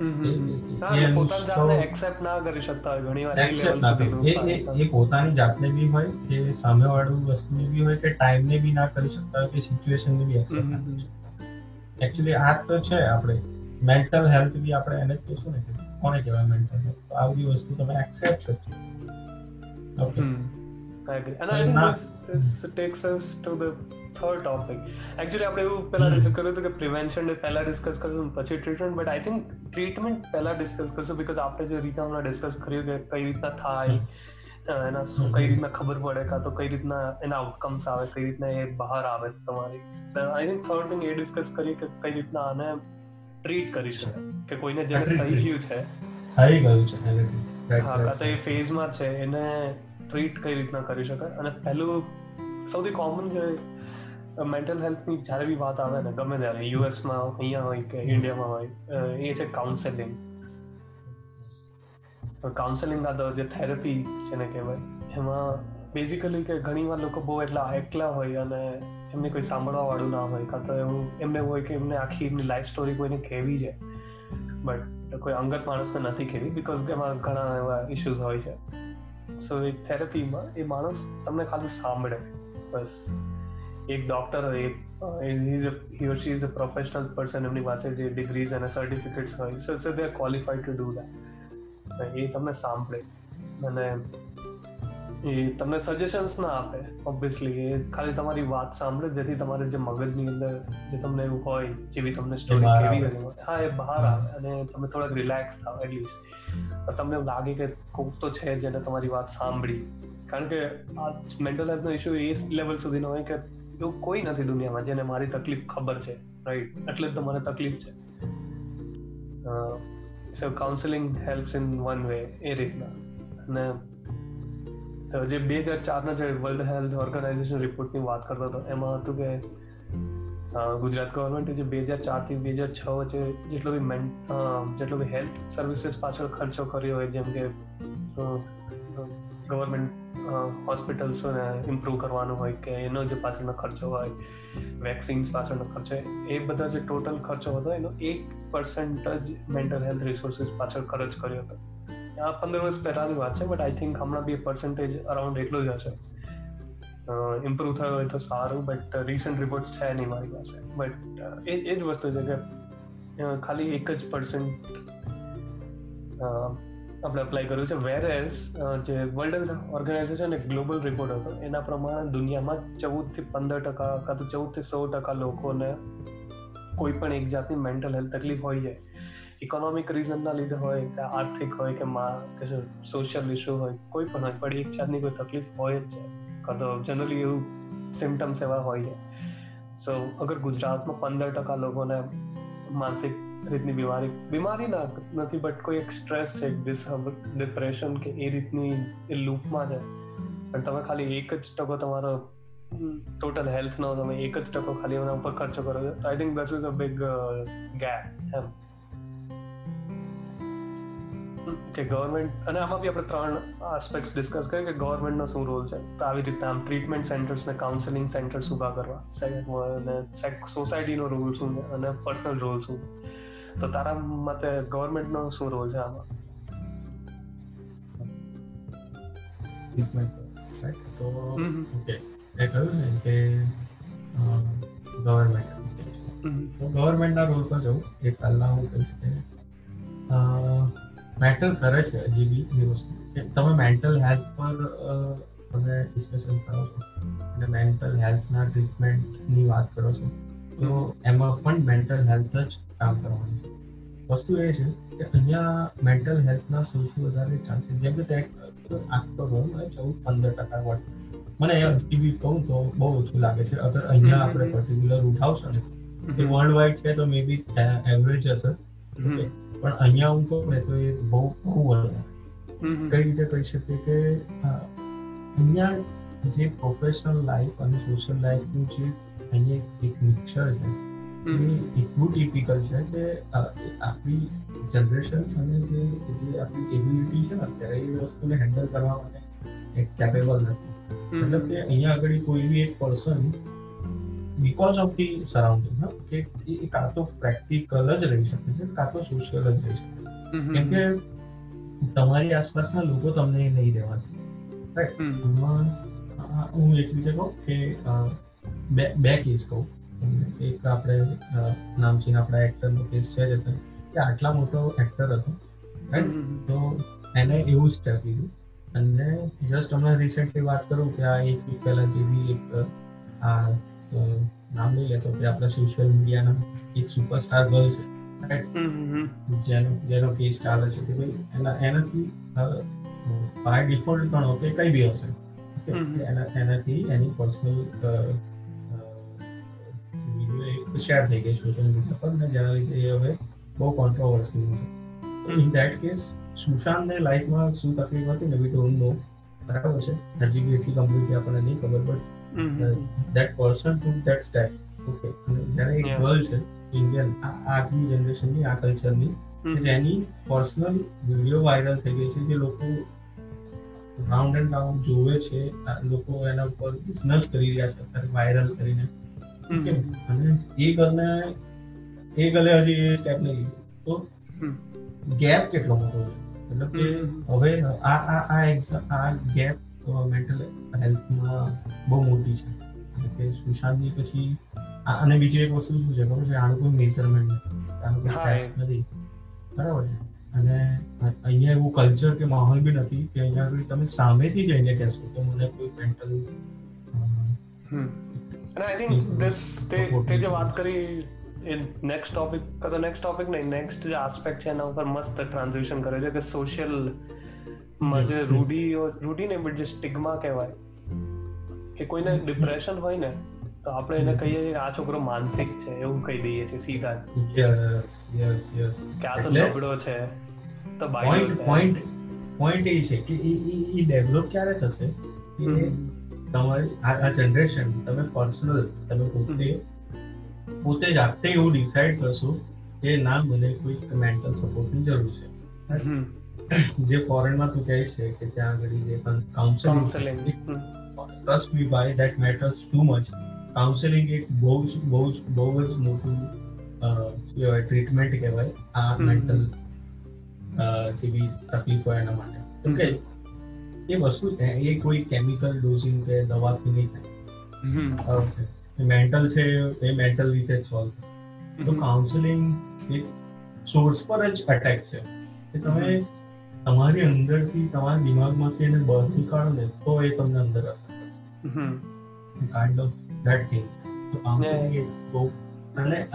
એ- પોતાની જાતને અનુષ્ઠાવ- એક્સેપ્ટ ના કરી શકતા હોય ઘણી વાર. એ accept લેવલ ના સુધીનું કરવું. એ- એ- એ પોતાની જાતને બી હોય કે સામેવાળું વસ્તુને બી હોય કે ટાઈમને બી ના કરી શકતા હોય કે સિચ્યુએશનને બી એક્સેપ્ટ ના કરી શકતા. એકચ્યુઅલી આ તો છે આપણે. મેન્ટલ હેલ્થ બી આપણે એને જ કહીશું ને કે કોને કહેવાય મેન્ટલ હેલ્થ તો આ બધી વસ્તુ તમે એક્સેપ્ટ કરજો okay. I agree. And I think this this takes us to the third topic actually આપણે એવું પહેલા ડિસ્કસ કર્યું હતું કે પ્રિવેન્શન પહેલા ડિસ્કસ કરશું પછી treatment but I think treatment પહેલા ડિસ્કસ કરશું બીકોઝ આપણે જે રીતે હમણાં ડિસ્કસ કર્યું કે કઈ રીતના થાય એના શું કઈ રીતના ખબર પડે કાં તો કઈ રીતના એના આઉટકમ્સ આવે કઈ રીતના એ બહાર આવે તમારી. આઈ થિંક થર્ડ થિંગ એ ડિસ્કસ કરીએ કે કઈ રીતના આને ટ્રીટ કરી શકાય કે કોઈને Treat થઈ ગયું છે. થઈ ગયું છે હા કાં તો એ ફેઝમાં છે એને ટ્રીટ કઈ રીતના કરી શકાય. અને પહેલું સૌથી કોમન જે મેન્ટલ હેલ્થની જ્યારે બી વાત આવે ને, ગમે ત્યારે યુએસમાં અહીંયા હોય કે ઇન્ડિયામાં હોય એ છે કાઉન્સેલિંગ કાઉન્સેલિંગ આ તો જે થેરપી જેને કહેવાય, એમાં બેઝિકલી કે ઘણીવાર લોકો બહુ એટલા એકલા હોય અને એમને કોઈ સાંભળવા વાળું ના હોય, કાં તો એવું એમને હોય કે એમને આખી એમની લાઈફ સ્ટોરી કોઈને કહેવી છે. બટ કોઈ અંગત માણસને નથી કહેવી બિકોઝ એમાં ઘણા એવા ઇશ્યુઝ હોય છે. સો એ થેરપીમાં એ માણસ તમને ખાલી સાંભળે, બસ. એક ડોક્ટર હોય he or she is a professional person એમની પાસે જે ડિગ્રીઝ અને સર્ટિફિકેટ્સ હોય so so they are qualified to do that એ તમને સાંભળે. અને એ તમને સજેશન્સ ના આપે ઓબ્વિયસલી એ ખાલી તમારી વાત સાંભળે જેથી તમારે જે મગજની અંદર જે તમને એવું હોય જેવી તમને સ્ટોરી કેવી હોય હા એ બહાર આવે અને તમે થોડાક રિલેક્સ થાવ એટલીસ્ટ તમને એવું લાગે કે કોક તો છે જેને તમારી વાત સાંભળી. કારણ કે આ મેન્ટલ હેલ્થનો ઇશ્યુ એ લેવલ સુધીનો હોય કે એવું કોઈ નથી દુનિયામાં જેને મારી તકલીફ ખબર છે રાઈટ એટલે જ તો મને તકલીફ છે. So counselling helps in one way એ રીતના. અને તો જે બે હજાર ચારના જે વર્લ્ડ હેલ્થ ઓર્ગેનાઇઝેશન રિપોર્ટની વાત કરતો હતો, એમાં હતું કે ગુજરાત ગવર્મેન્ટે જે બે હજાર ચારથી બે હજાર છ વચ્ચે જેટલો બી મેન જેટલો બી હેલ્થ સર્વિસીસ પાછળ ખર્ચો કર્યો હોય, જેમ કે ગવર્મેન્ટ હોસ્પિટલ્સોને ઇમ્પ્રૂવ કરવાનું હોય કે એનો જે પાછળનો ખર્ચો હોય વેક્સિન્સ પાછળનો ખર્ચો એ બધા જે ટોટલ ખર્ચો હતો, એનો એક પર્સન્ટ જ મેન્ટલ હેલ્થ રિસોર્સિસ પાછળ ખર્ચ કર્યો હતો. આ પંદર વર્ષ પહેલાંની વાત છે બટ આઈ થિંક હમણાં બી પર્સન્ટેજ અરાઉન્ડ એટલું જ હશે. ઇમ્પ્રૂવ થયો હોય તો સારું બટ રિસન્ટ રિપોર્ટ્સ છે નહીં મારી પાસે. બટ એ એ જ વસ્તુ છે કે ખાલી એક જ પર્સન્ટ આપણે અપ્લાય કર્યું છે. વેર એઝ જે વર્લ્ડ હેલ્થ ઓર્ગેનાઇઝેશન એક ગ્લોબલ રિપોર્ટ હતો, એના પ્રમાણે દુનિયામાં ચૌદથી પંદર ટકા કાં તો ચૌદથી સો ટકા લોકોને કોઈ પણ એક જાતની મેન્ટલ હેલ્થ તકલીફ હોય છે. ઇકોનોમિક રીઝનના લીધે હોય કે આર્થિક હોય કે માં, કે સોશિયલ ઇશ્યુ હોય, કોઈ પણ હોય, પણ એક જાતની કોઈ તકલીફ હોય જ છે. કાં તો જનરલી એવું સિમ્ટમ્સ એવા હોય છે. સો અગર ગુજરાતમાં પંદર ટકા લોકોને માનસિક રીતની બીમારી બીમારી ના નથી બટ કોઈ એક સ્ટ્રેસ છે ડિપ્રેશન કે એ રીતની એ લૂપમાં છે. પણ તમે ખાલી એક જ ટકો તમારો ટોટલ હેલ્થનો તમે એક જ ટકો ખાલી એના ઉપર ખર્ચો કરો છો. I think this is a big gap એમ. કે ગવર્મેન્ટ અને આમાં બી આપણે ત્રણ આસ્પેક્ટ ડિસ્કસ કરીએ કે ગવર્મેન્ટનો શું રોલ છે? તો આવી રીતે આમ ટ્રીટમેન્ટ સેન્ટર્સ ને કાઉન્સેલિંગ સેન્ટર્સ ઊભા કરવા. અને સોસાયટીનો રોલ શું છે? અને પર્સનલ રોલ શું તો તારા મતે ગવર્મેન્ટનો શું રોલ છે આમાં? તો ઓકે એ કહ્યું ને કે ગવર્મેન્ટ ગવર્મેન્ટના રોલ પર જવું એ પહેલા હું કહીશ કે મેટર કરે છે હજી બી ન્યૂઝ કે તમે મેન્ટલ હેલ્થ પર તમે ડિસ્કશન કરો છો. અને મેન્ટલ હેલ્થના ટ્રીટમેન્ટની વાત કરો છો. તો એમાં પણ મેન્ટલ હેલ્થ જ કામ કરવાની છે. વસ્તુ એ છે કે અહીંયા મેન્ટલ હેલ્થના સૌથી વધારે ચાન્સીસ જેમ કે આખો ગયો ચૌદ પંદર ટકા વોટ. મને હજી બી કહું તો બહુ ઓછું લાગે છે. અગર અહીંયા આપણે પર્ટિક્યુલર ઉઠાવશો ને એ વર્લ્ડ વાઇડ છે તો મે બી એવરેજ હશે. પણ અહીંયા હું કહું ને તો એ બહુ બહુ વધારે. કઈ રીતે કહી શકીએ કે અહીંયા જે પ્રોફેશનલ લાઈફ અને સોશિયલ લાઈફનું જે અહીંયા એક મિક્સર છે. એ એટલું ટિપિકલ છે કે આપણી જનરેશન અને જે જે આપણી એબિલિટી છે ને અત્યારે એ વસ્તુને હેન્ડલ કરવા માટે કેપેબલ નથી. મતલબ કે અહીંયા આગળ કોઈ બી એક person because of the surrounding કે એ કાં તો પ્રેક્ટિકલ જ રહી શકે છે કાં તો સોશિયલ જ રહી શકે. કેમ કે તમારી આસપાસના લોકો તમને નહીં રહેવાના રાઈટ હું એક રીતે કહું કે બે બે કેસ કહું. એક આપણે નામચીન આપણા એક્ટરનો કેસ છે જ કે આટલા મોટો એક્ટર હતો રાઈટ તો એને એવું જ કીધું અને જસ્ટ હમણાં રિસેન્ટલી વાત કરું કે આ એક વીક પહેલા જેવી એક આ નામ લઈ લેતો કે આપણા સોશિયલ મીડિયાના એક સુપરસ્ટાર ગર્લ છે જેનો જેનો કેસ ચાલે છે કે ભાઈ એના એનાથી બાય ડિફોલ્ટ પણ કે કઈ બી હશે એના એનાથી એની પર્સનલ શેર થઈ ગઈ સોશિયલ મીડિયા પર ને જેના લીધે એ હવે બહુ કોન્ટ્રોવર્સી છે. ઇન ધેટ કેસ સુશાંતને લાઈફમાં શું તકલીફ હતી ને વી ડોન્ટ નો બરાબર છે? હજી બી એટલી કમ્પ્લીટલી આપણને નહીં ખબર but that person to that step okay જ્યારે એક ગર્લ છે ઇન્ડિયન આજની જનરેશનની આ કલ્ચરની જેની પર્સનલ વીડિયો વાયરલ થઈ ગઈ છે જે લોકો રાઉન્ડ એન્ડ રાઉન્ડ જોવે છે લોકો એના ઉપર બિઝનેસ કરી રહ્યા છે અત્યારે વાયરલ કરીને. એ ગર્લને એ ગર્લે હજી એ સ્ટેપ નહીં તો ગેપ કેટલો મોટો છે? મતલબ કે હવે આ આ આ એક્ઝામ આ ગેપ મેન્ટલ હેલ્થમાં બહુ મોટી છે. એટલે કે સુશાંતની પછી અને બીજી એક વસ્તુ શું છે? ખબર છે? આનું કોઈ મેઝરમેન્ટ નથી. આનું કોઈ ટેસ્ટ નથી. બરાબર છે? અને અહીંયા એવું કલ્ચર કે માહોલ બી નથી કે અહીંયા આગળ તમે સામેથી જઈને કહેશો કે મને કોઈ મેન્ટલ અને આઈ થિંક ધીસ તે તે જે વાત કરી એ નેક્સ્ટ ટોપિક કાં તો નેક્સ્ટ ટોપિક નહીં નેક્સ્ટ જે આસ્પેક્ટ છે એના ઉપર મસ્ત ટ્રાન્ઝિશન કરે છે કે સોશિયલમાં જે રૂઢી રૂઢી ને બટ જે સ્ટિગ્મા કહેવાય કે કોઈને ડિપ્રેશન હોય ને તો આપણે એને કહીએ કે આ છોકરો માનસિક છે એવું કહી દઈએ છીએ સીધા યસ યસ યસ કે આ તો લબડો છે તો પોઈન્ટ પોઈન્ટ પોઈન્ટ એ છે કે એ ડેવલપ ક્યારે થશે? તમારી આ જનરેશન તમે પર્સનલ તમે પોતે પોતે જાતે એવું ડિસાઈડ કરશો કે ના મને કોઈ મેન્ટલ સપોર્ટની જરૂર છે. જે ફોરેનમાં તું કહે છે કે ત્યાં આગળ જે counselling trust me by that matters too much counselling એક બહુ જ બહુ જ બહુ જ મોટું કહેવાય ટ્રીટમેન્ટ કહેવાય આ મેન્ટલ જેવી તકલીફ હોય એના માટે. ઓકે એ વસ્તુ એ કોઈ કેમિકલ ડોઝિંગ કે દવાથી નહીં થાય. મેન્ટલ છે. એ મેન્ટલ રીતે જ સોલ્વ તો કાઉન્સેલિંગ એક સોર્સ પર જ અટેક છે. કે તમે તમારી અંદરથી તમારા દિમાગમાંથી એને બહાર નીકાળો ને તો એ તમને અંદર અસર કરશે. કાઇન્ડ ઓફ ધેટ થિંગ તો કાઉન્સેલિંગ એ બહુ અને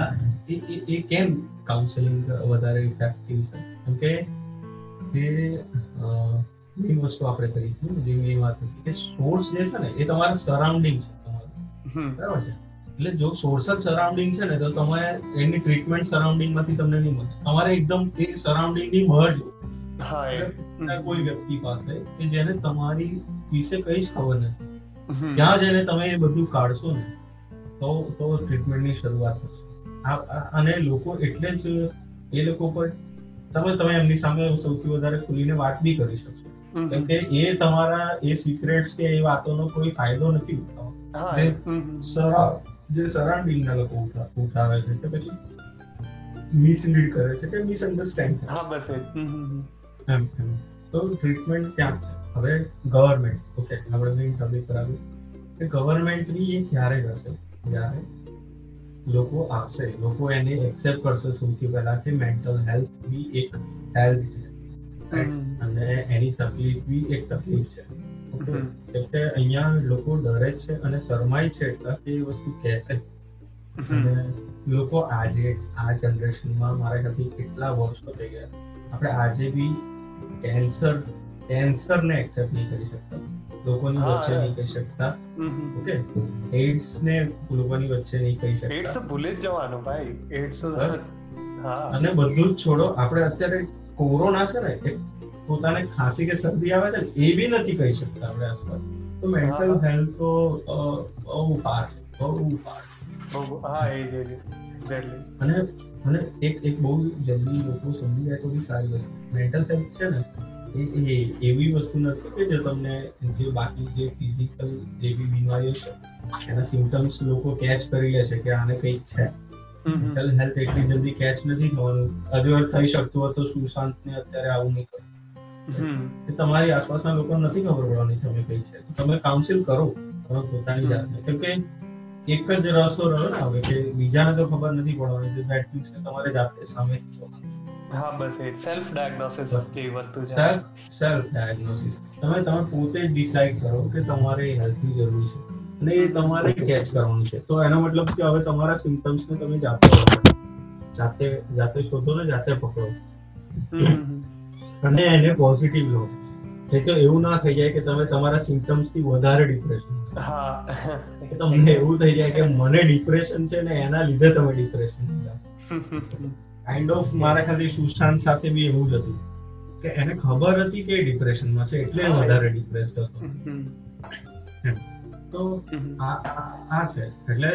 એ એ- એ કેમ કાઉન્સેલિંગ વધારે ઇફેક્ટિવ છે? કેમ કે એ મેઇન વસ્તુ આપણે કરી જેવી જે વાત હતી કે સોર્સ જે છે ને એ તમારા સરાઉન્ડિંગ છે તમારું. બરાબર છે? એટલે જો સોર્સ જ સરાઉન્ડિંગ છે ને તો તમારે એની ટ્રીટમેન્ટ સરાઉન્ડિંગમાંથી તમને નહીં મળે. તમારે એકદમ એ સરાઉન્ડિંગની બહાર જવું હા એ. ત્યાં કોઈ વ્યક્તિ પાસે કે જેને તમારી વિશે કઈ જ ખબર નથી. ત્યાં જઈને તમે એ બધું કાઢશો ને તો તો ટ્રીટમેન્ટની શરૂઆત થશે. અને લોકો એટલે જ એ લોકો પર તમે તમે એમની સામે સૌથી વધારે ખુલીને વાત બી કરી શકશો. કેમ કે એ તમારા એ સિક્રેટ્સ કે એ વાતોનો કોઈ ફાયદો નથી ઉઠાવતો. જે એ- સરા જે સરાઉન્ડિંગ ના લોકો ઉઠાવે છે કે પછી મિસલીડ કરે છે કે મિસઅન્ડરસ્ટેન્ડ કરે હા બસ. એમ. તો ટ્રીટમેન્ટ ક્યાં છે? હવે ગવર્મેન્ટ ઓકે આપણે મેઇન ટોપિક કરાવ્યું કે ગવર્મેન્ટની એ ક્યારે હશે? જ્યારે લોકો આપશે લોકો એને એક્સેપ્ટ કરશે સૌથી પહેલા કે મેન્ટલ હેલ્થ બી એક હેલ્થ છે. અને એની તકલીફ બી એક તકલીફ છે. એટલે અહીંયા લોકો ડરે છે અને શરમાય છે એટલા કે એ વસ્તુ કહેશે. લોકો આજે આ જનરેશનમાં મારા ખ્યાલથી કેટલા વર્ષો થઈ ગયા. આપણે આજે બી કેન્સર કેન્સરને એક્સેપ્ટ નહીં કરી શકતા. લોકોની વચ્ચે નહીં કહી શકતા. ઓકે? એડ્સ ને લોકોની વચ્ચે નહીં કહી એડ્સ તો ભૂલી જ જવાનું ભાઈ. એડ્સ. હા. અને બધું જ છોડો. આપણે અત્યારે કોરોના છે ને એ પોતાને ખાંસી કે શરદી આવે છે ને એ બી નથી કહી શકતા આપણે આસપાસ. તો મેન્ટલ હેલ્થ તો બહુ પાર છે બહુ પાર છે હા એ જ એક્ઝેક્ટલી અને અને એક એક બહુ જલ્દી લોકો સમજી જાય તો બી સારી વસ્તુ. મેન્ટલ હેલ્થ છે ને એ એ એવી વસ્તુ નથી કે જે તમને જે બાકી જે ફિઝિકલ જે બી બીમારીઓ છે એના સિમ્ટમ્સ લોકો કેચ કરી લે છે કે આને કંઈક છે. મેન્ટલ હેલ્થ એટલી જલ્દી કેચ નથી થવાનું. હજુ થઈ શકતું હોય તો સુશાંતને અત્યારે આવું નહીં કરો. તમારી આસપાસના લોકો નથી ખબર પડવાની તમે કઈ છે. તમે કાઉન્સિલ કરો. તમે પોતાની જાતને. કેમ કે એક જ રસ્તો રહ્યો ને હવે કે બીજાને તો ખબર નથી પડવાની. that means કે તમારે જાતે સામે હા બસ એ સેલ્ફ ડાયગ્નોસિસ જેવી વસ્તુ છે. સેલ્ફ સેલ્ફ ડાયગ્નોસિસ તમે તમે પોતે જ ડિસાઈડ કરો કે તમારે હેલ્થની જરૂર છે. અને એ તમારે કેચ કરવાનું છે. તો એનો મતલબ કે હવે તમારા સિમ્ટમ્સ ને તમે જાતે જાતે જાતે શોધો ને જાતે પકડો. અને એને પોઝિટિવ લો. એ તો એવું ના થઈ જાય કે તમે તમારા સિમ્ટમ્સથી વધારે ડિપ્રેશન તમને એવું થઈ જાય કે મને ડિપ્રેશન છે ને એના લીધે તમે ડિપ્રેશન કાઇન્ડ ઓફ મારા ખાતે સુશાંત સાથે બી એવું જ હતું. કે એને ખબર હતી કે ડિપ્રેશનમાં છે એટલે. વધારે ડિપ્રેસ હતો. તો આ છે. એટલે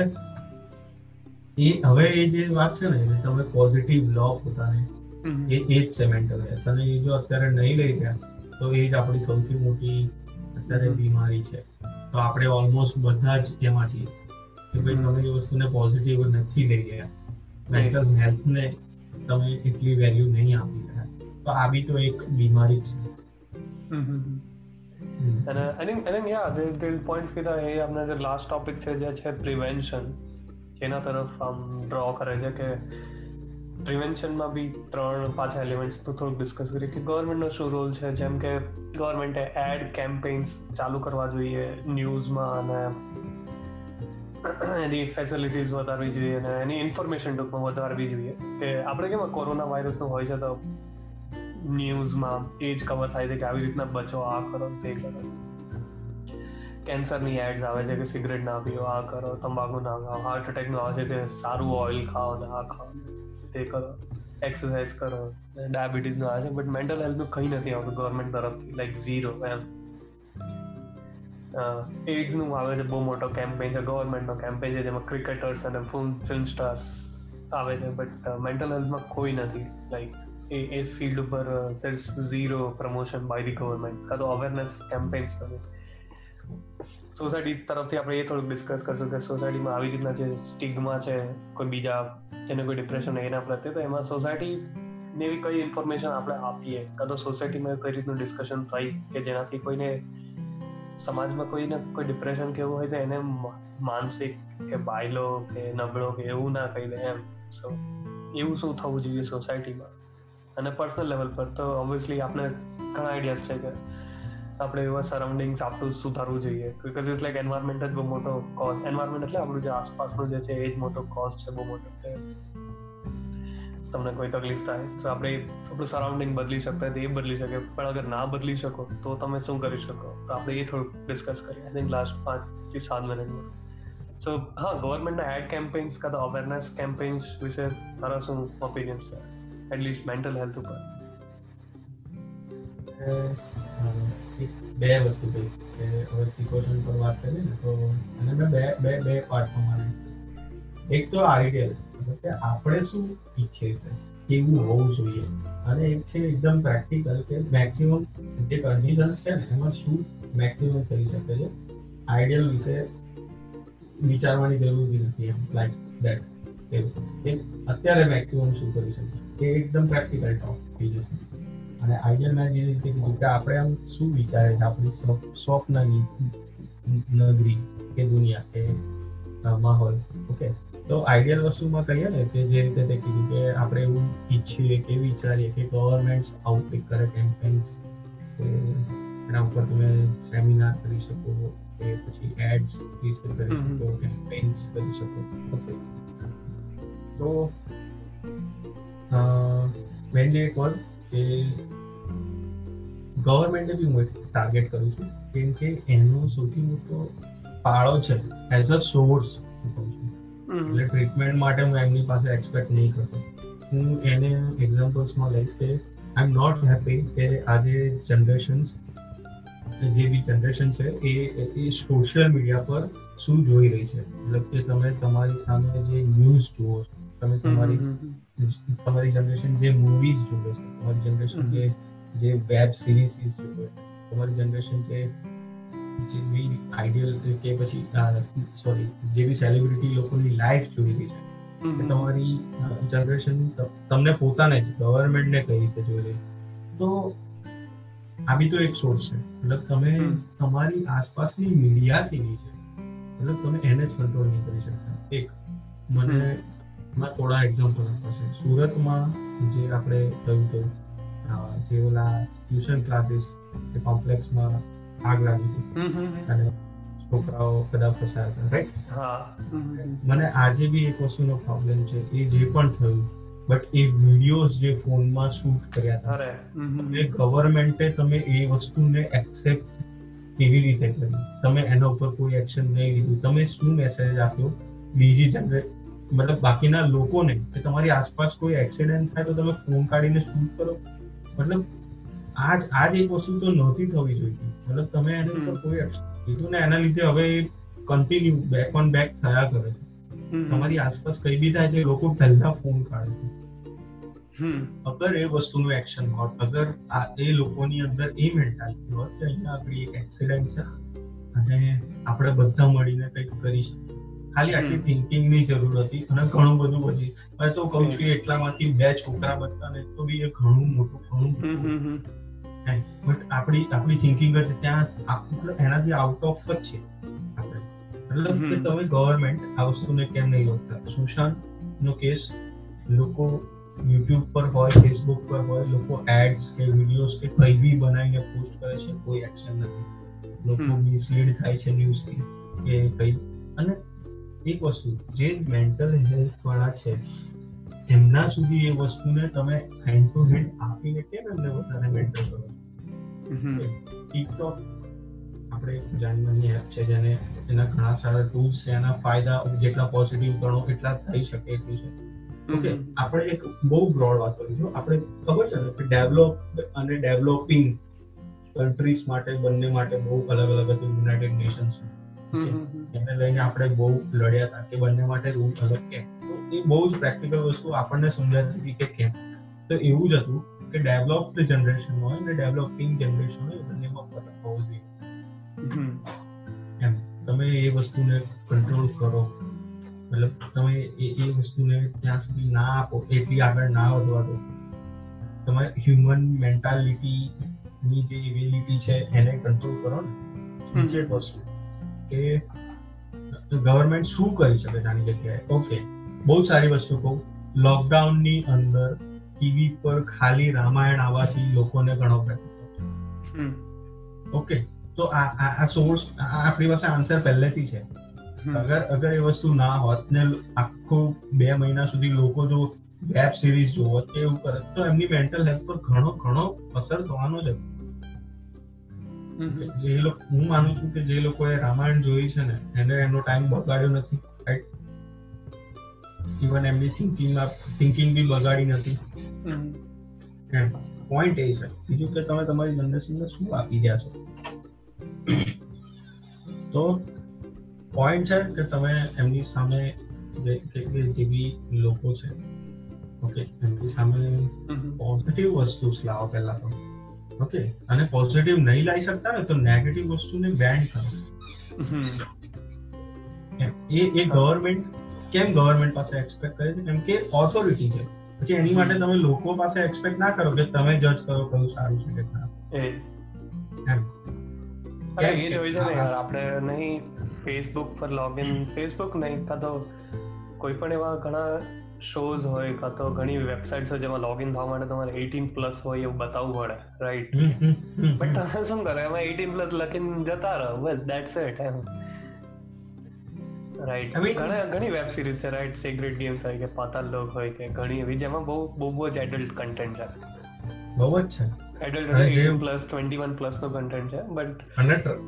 એ હવે એ જે વાત છે ને એ તમે પોઝિટિવ લો પોતાને એ એ જ છે મેન્ટલ હેલ્થ અને એ જો અત્યારે નહીં લઈ ગયા તો એ જ આપણી સૌથી મોટી અત્યારે બીમારી છે. તો આપણે ઓલમોસ્ટ બધા જ એમાં છીએ. કે ભાઈ તમે એ વસ્તુને પોઝિટિવ નથી લઈ ગયા. મેન્ટલ હેલ્થને તમે એટલી વેલ્યુ નહીં આપી રહ્યા. તો આ બી તો એક બીમારી જ છે. અને I think I think, yeah the the points એ આપણે જે લાસ્ટ ટોપિક છે જે છે પ્રિવેન્શન જેના તરફ આમ ડ્રો કરે છે કે પ્રિવેન્શનમાં બી ત્રણ પાછા એલિમેન્ટ્સ તો થોડુંક ડિસ્કસ કરીએ કે ગવર્મેન્ટનો શું રોલ છે જેમ કે ગવર્મેન્ટે એડ કેમ્પેન્સ ચાલુ કરવા જોઈએ ન્યૂઝમાં અને એની ફેસિલિટીઝ વધારવી જોઈએ અને એની ઇન્ફોર્મેશન ટૂંકમાં વધારવી જોઈએ કે આપણે કેમ કોરોના વાયરસનું હોય છે તો ન્યૂઝમાં એ જ કવર થાય છે કે આવી રીતના બચો, આ કરો, તે કરો. કેન્સરની એડ્સ આવે છે કે સિગરેટ ના પીઓ, આ કરો, તંબાકુ ના ખાઓ હાર્ટ એટેકનું આવે છે કે સારું ઓઇલ ખાઓ ને આ ખાઓ તે કરો. એક્સરસાઇઝ કરો. ડાયાબિટીસનું આવે છે બટ મેન્ટલ હેલ્થનું કંઈ નથી આવતું ગવર્મેન્ટ તરફથી લાઈક ઝીરો એમ એડ્સનું આવે છે, બહુ મોટો કેમ્પેન છે ગવર્મેન્ટનો કેમ્પેન છે, જેમાં ક્રિકેટર્સ અને ફિલ્મ ફિલ્મ સ્ટાર્સ આવે છે બટ મેન્ટલ હેલ્થમાં કોઈ નથી લાઈક એ ફિલ્ડ ઉપર there is zero promotion by the government કાં તો અવેરનેસ કેમ્પેન્સ કરે. સોસાયટી તરફથી આપણે એ થોડુંક ડિસ્કસ કરશું કે સોસાયટીમાં આવી રીતના જે સ્ટિગ્મા છે, કોઈ બીજા, જેને કોઈ ડિપ્રેશન એના પ્રત્યે, તો એમાં સોસાયટી ને એવી કઈ ઇન્ફોર્મેશન આપણે આપીએ? કાં તો સોસાયટીમાં કઈ રીતનું ડિસ્કશન થાય કે જેનાથી કોઈને સમાજમાં કોઈને કોઈ ડિપ્રેશન કેવું હોય તો એને માનસિક કે બાયલો કે નબળો કે એવું ના કહી દે એમ. સો એવું શું થવું જોઈએ સોસાયટીમાં અને પર્સનલ લેવલ પર તો ઓબ્વિયસલી આપણે ઘણા આઈડિયાઝ છે કે આપણે એવા સરાઉન્ડિંગ્સ આપણું સુધારવું જોઈએ. બિકોઝ ઇટ્સ લાઈક એન્વાયરમેન્ટ જ બહુ મોટો કોઝ એન્વાયરમેન્ટ એટલે આપણું જે આસપાસનું જે છે એ જ મોટો કોઝ છે બહુ મોટો. એટલે તમને કોઈ તકલીફ થાય તો આપણે આપણું સરાઉન્ડિંગ બદલી શકતા એ બદલી શકે. પણ અગર ના બદલી શકો તો તમે શું કરી શકો? તો આપણે એ થોડુંક ડિસ્કસ કરીએ. આઈ થિંક લાસ્ટ પાંચથી સાત મિનિટમાં સો હા ગવર્મેન્ટના એડ કેમ્પેન્સ કાં તો અવેરનેસ કેમ્પેન્સ વિશે તારા શું ઓપિનિયન્સ છે? એટલીસ્ટ મેન્ટલ હેલ્થ ઉપર. બે વસ્તુ કહી કે હવે પ્રિકોશન પર વાત કરીએ ને તો અને બે બે બે પાર્ટમાં માને એક તો આઈડિયલ કે આપણે શું ઈચ્છીએ છે, કેવું હોવું જોઈએ. અને એક છે એકદમ પ્રેક્ટિકલ કે મેક્સિમમ જે કન્ડિશન્સ છે ને, એમાં શું મેક્સિમમ થઈ શકે છે આઈડિયલ વિશે વિચારવાની જરૂર નથી એમ લાઈક દેટ અત્યારે મેક્સિમમ શું કરી શકીએ? એ એકદમ પ્રેક્ટિકલ ટોપ થઈ જશે. અને આઈડિયલ મેં જે રીતે કીધું કે આપણે આમ શું વિચારે છે? આપણી સ્વપ્નની નગરી કે દુનિયા કે માહોલ ઓકે? તો આઈડિયલ વસ્તુમાં કહીએ ને કે જે રીતે તે કીધું કે આપણે એવું ઈચ્છીએ કે વિચારીએ કે ગવર્મેન્ટ આઉટપીક કરે કેમ્પેન્સ એના ઉપર તમે સેમિનાર કરી શકો કે પછી એડ્સ વિશે કરી શકો કેમ્પેન્સ કરી શકો ઓકે? તો મેનલી એક વાત કે ગવર્મેન્ટે બી હું ટાર્ગેટ કરું છું કેમ કે એનો સૌથી મોટો પાળો છે એઝ અ સોર્સ કહું છું. એટલે ટ્રીટમેન્ટ માટે હું એમની પાસે એક્સપેક્ટ નહીં કરતો. હું એને એક્ઝામ્પલ્સમાં લઈશ કે આઈ એમ નોટ હેપી કે આજે જનરેશન્સ જે બી જનરેશન છે એ એ સોશિયલ મીડિયા પર શું જોઈ રહી છે? મતલબ કે તમે તમારી સામે જે ન્યૂઝ જુઓ તમે તમારી તમારી જનરેશન જે મૂવીઝ જોવે છે તમારી જનરેશન જે જે વેબ સિરીઝ જોવે તમારી જનરેશન જે જેવી આઈડિયલ કે પછી સોરી જેવી સેલિબ્રિટી લોકોની લાઈફ જોઈ રહી છે. કે તમારી જનરેશન તમને પોતાને જ ગવર્મેન્ટને કઈ રીતે જોઈ રહી તો આ બી તો એક સોર્સ છે. મતલબ તમે તમારી આસપાસની મીડિયા કેવી છે? મતલબ તમે એને જ કંટ્રોલ નહીં કરી શકતા. એક મને માં થોડા એક્ઝામ્પલ આપવા છે. સુરતમાં જે આપણે કહ્યું હતું જે ઓલા ટ્યુશન ક્લાસીસ કે કોમ્પ્લેક્સમાં આગ લાગી હતી. અને છોકરાઓ બધા ફસાયા હતા રાઈટ મને આજે બી એક વસ્તુનો પ્રોબ્લેમ છે એ જે પણ થયું બટ એ વિડીયોઝ જે ફોનમાં શૂટ કર્યા હતા એ ગવર્મેન્ટે તમે એ વસ્તુને એક્સેપ્ટ કેવી રીતે કરી તમે એના ઉપર કોઈ એક્શન નહીં લીધું. તમે શું મેસેજ આપ્યો? બીજી જનરેટ મતલબ બાકીના લોકોને કે તમારી આસપાસ કોઈ એક્સિડન્ટ થાય તો તમે ફોન કાઢીને શૂટ કરો? મતલબ આજ આજ એક વસ્તુ તો નહોતી થવી જોઈએ મતલબ તમે એના કોઈ કીધું ને એના લીધે હવે કન્ટિન્યુ બેક ઓન બેક થયા કરે છે. તમારી આસપાસ કઈ બી થાય છે લોકો પહેલા ફોન કાઢે છે. અગર એ વસ્તુનું એક્શન હોત અગર એ લોકોની અંદર એ મેન્ટાલિટી હોત કે અહીંયા આપણી એક એક્સિડન્ટ છે અને આપણે બધા મળીને કંઈક કરી શકીએ. ખાલી આટલી થિંકિંગની જરૂર હતી અને ઘણું બધું પછી. મેં તો કહું છું એટલામાંથી બે છોકરા બચતા ને તો બી એ ઘણું મોટું ઘણું બટ આપણી આપણી થિંકિંગ જ ત્યાં એનાથી આઉટ ઓફ જ છે આપણે. મતલબ કે તમે ગવર્મેન્ટ આ વસ્તુને કેમ નહીં રોકતા? સુશાંત નો કેસ લોકો યુટ્યુબ પર હોય ફેસબુક પર હોય લોકો એડ્સ કે વિડીયોઝ કે કંઈ બી બનાવીને પોસ્ટ કરે છે કોઈ એક્શન નથી. લોકો મિસલીડ થાય છે ન્યૂઝથી કે કઈ. અને એક વસ્તુ જે મેન્ટલ હેલ્થ વાળા છે એમના સુધી એ વસ્તુને તમે હેન્ડ ટુ હેન્ડ આપીને કેમ એમને વધારે મેન્ટલ કરો? ટિકટોક આપણે જાણવાની એપ છે જેને એના ઘણા સારા ટૂલ્સ છે એના ફાયદા જેટલા પોઝિટિવ ગણો એટલા થઈ શકે એટલું છે. ઓકે આપણે એક બહુ બ્રોડ વાત કરીશું આપણે ખબર છે ને કે ડેવલપ અને ડેવલપિંગ કન્ટ્રીઝ માટે બંને માટે બહુ અલગ અલગ હતું યુનાઇટેડ નેશન્સ એને લઈને આપણે બહુ લડ્યા હતા કે બંને માટે રૂમ અલગ કેમ તો એ બહુ જ પ્રેક્ટિકલ વસ્તુ આપણને સમજાતી હતી કે કેમ. તો એવું જ હતું કે ડેવલપ્ડ જનરેશન હોય અને ડેવલપિંગ જનરેશન હોય બંનેમાં ફરક હોવો જોઈએ. એમ તમે એ વસ્તુને કંટ્રોલ કરો. મતલબ તમે એ એ વસ્તુને ત્યાં સુધી ના આપો એટલી આગળ ના વધવા દો. તમે હ્યુમન મેન્ટાલિટી ની જે એબિલિટી છે એને કંટ્રોલ કરો ને. વસ્તુ. કે ગવર્મેન્ટ શું કરી શકે છે આની જગ્યાએ ઓકે બહુ સારી વસ્તુ કહું. લોકડાઉનની અંદર ટીવી પર ખાલી રામાયણ આવવાથી લોકોને ઘણો ઓકે તો આ આ સોર્સ આપણી પાસે આન્સર પહેલેથી છે. અગર અગર એ વસ્તુ ના હોત ને આખો બે મહિના સુધી લોકો જો વેબ સિરીઝ જોવો એવું કરે તો એમની મેન્ટલ હેલ્થ પર ઘણો ઘણો અસર થવાનો છે જે લોકો હું માનું છું કે જે લોકોએ રામાયણ જોઈ છે ને એને એનો ટાઈમ બગાડ્યો નથી રાઈટ ઇવન એમની થિંકિંગમાં થિંકિંગ બી બગાડી નથી. પોઈન્ટ એ છે. બીજું કે તમે તમારી જનરેશનને શું આપી રહ્યા છો? તો પોઈન્ટ છે કે તમે એમની સામે જે બી લોકો છે ઓકે એમની સામે પોઝિટિવ વસ્તુ લાવો પહેલા તો. ઓકે અને પોઝિટિવ નહીં લાવી શકતા ને તો નેગેટિવ વસ્તુને બેન કરો. એ એ ગવર્મેન્ટ કેમ ગવર્મેન્ટ પાસે એક્સપેક્ટ કરે છે? કેમ કે ઓથોરિટી છે. પછી એની માટે તમે લોકો પાસે એક્સપેક્ટ ના કરો કે તમે જજ કરો કયું સારું છે કે ખરાબ. એમ. અરે એ જોઈ છે ને યાર આપણે નહીં ફેસબુક પર લોગિન ફેસબુક નહીં કાં તો કોઈ પણ એવા ઘણા શોઝ હોય કાં તો ઘણી વેબસાઇટ્સ હોય જેમાં લોગિન થવા માટે તમારે એટીન પ્લસ હોય એવું બતાવવું પડે રાઈટ બટ તમે શું કરો એમાં એટીન પ્લસ લખીને જતા રહો બસ દેટ્સ ઇટ એમ. રાઈટ ઘણા ઘણી વેબ સિરીઝ છે રાઈટ સિક્રેટ ગેમ્સ હોય કે પાતાલ લોક હોય કે ઘણી એવી જેમાં બહુ બહુ બહુ જ એડલ્ટ કન્ટેન્ટ છે. બહુ જ છે. Adult eighteen plus twenty one plus નો કન્ટેન્ટ છે બટ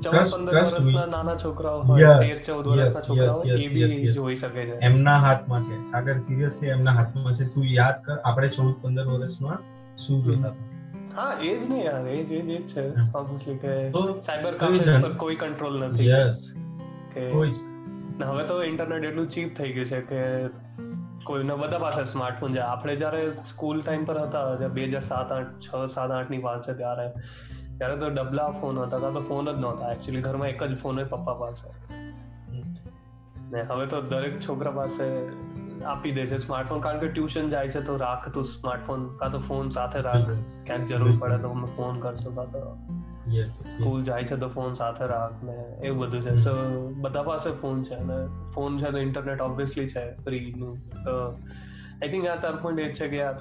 ચૌદ પંદર વર્ષના નાના છોકરાઓ હોય તેર ચૌદ વર્ષના છોકરાઓ એ બી જોઈ શકે છે. એમના હાથમાં છે. સાગર સિરિયસલી એમના હાથમાં છે. તું યાદ કર આપણે ચૌદ પંદર વર્ષમાં શું જોતા હા એજ ને યાર એજ એજ એજ છે. ઓબ્વિયસલી કે સાયબર ક્રાઇમ પર કોઈ કંટ્રોલ નથી. યસ કે કોઈ હવે તો ઇન્ટરનેટ એટલું ચીપ થઈ ગયું છે કે કોઈના બધા પાસે સ્માર્ટફોન છે. આપણે જ્યારે સ્કૂલ ટાઈમ પર હતા બે હજાર સાત આઠ, છ, સાત આઠની વાત છે ત્યારે ત્યારે તો ડબલા ફોન હતા. ત્યાં તો ફોન જ નહોતા. એકચ્યુઅલી ઘરમાં એક જ ફોન હોય પપ્પા પાસે. ને હવે તો દરેક છોકરા પાસે આપી દે છે સ્માર્ટફોન કારણ કે ટ્યુશન જાય છે તો રાખ તું સ્માર્ટફોન કાં તો ફોન સાથે રાખ. ક્યાંક જરૂર પડે તો ફોન કરશો, કાં તો સ્કૂલ જાય છે તો ફોન સાથે રાખ ને એવું બધું છે. સો બધા પાસે ફોન છે અને ફોન છે તો ઇન્ટરનેટ ઓબ્વિયસલી છે ફ્રી નું. તો આઈ થિંક આ તાર પોઈન્ટ એ છે કે આ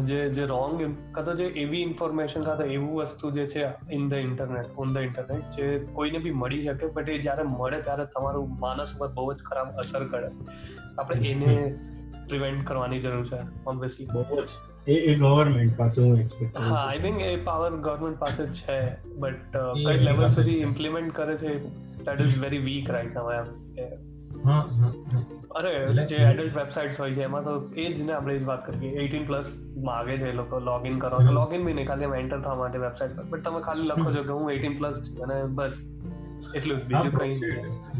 જે જે રોંગ કાં તો જે એવી ઇન્ફોર્મેશન કાં તો એવું વસ્તુ જે છે in the internet on the internet જે કોઈને બી મળી શકે બટ એ જ્યારે મળે ત્યારે તમારું માનસ પર બહુ જ ખરાબ અસર કરે. આપણે એને પ્રિવેન્ટ કરવાની જરૂર છે ઓબ્વિયસલી બહુ જ. એ ગવર્મેન્ટ પાસે હું એક્સપેક્ટ હા આઈ થિંક એ પાવર ગવર્મેન્ટ પાસે છે બટ કઈ લેવલ સુધી ઇમ્પ્લિમેન્ટ કરે છે that is very weak right now એમ અરે જે એડલ્ટ વેબસાઇટ્સ હોય છે એમાં તો એ જ ને આપણે વાત કરીએ. એટીન પ્લસ માગે છે એ લોકો લોગિન કરો. તો લોગિન બી નહીં ખાલી એમ એન્ટર થવા માટે વેબસાઇટ પર. બટ તમે ખાલી લખો છો કે હું એટીન પ્લસ છું અને બસ એટલું બીજું કઈ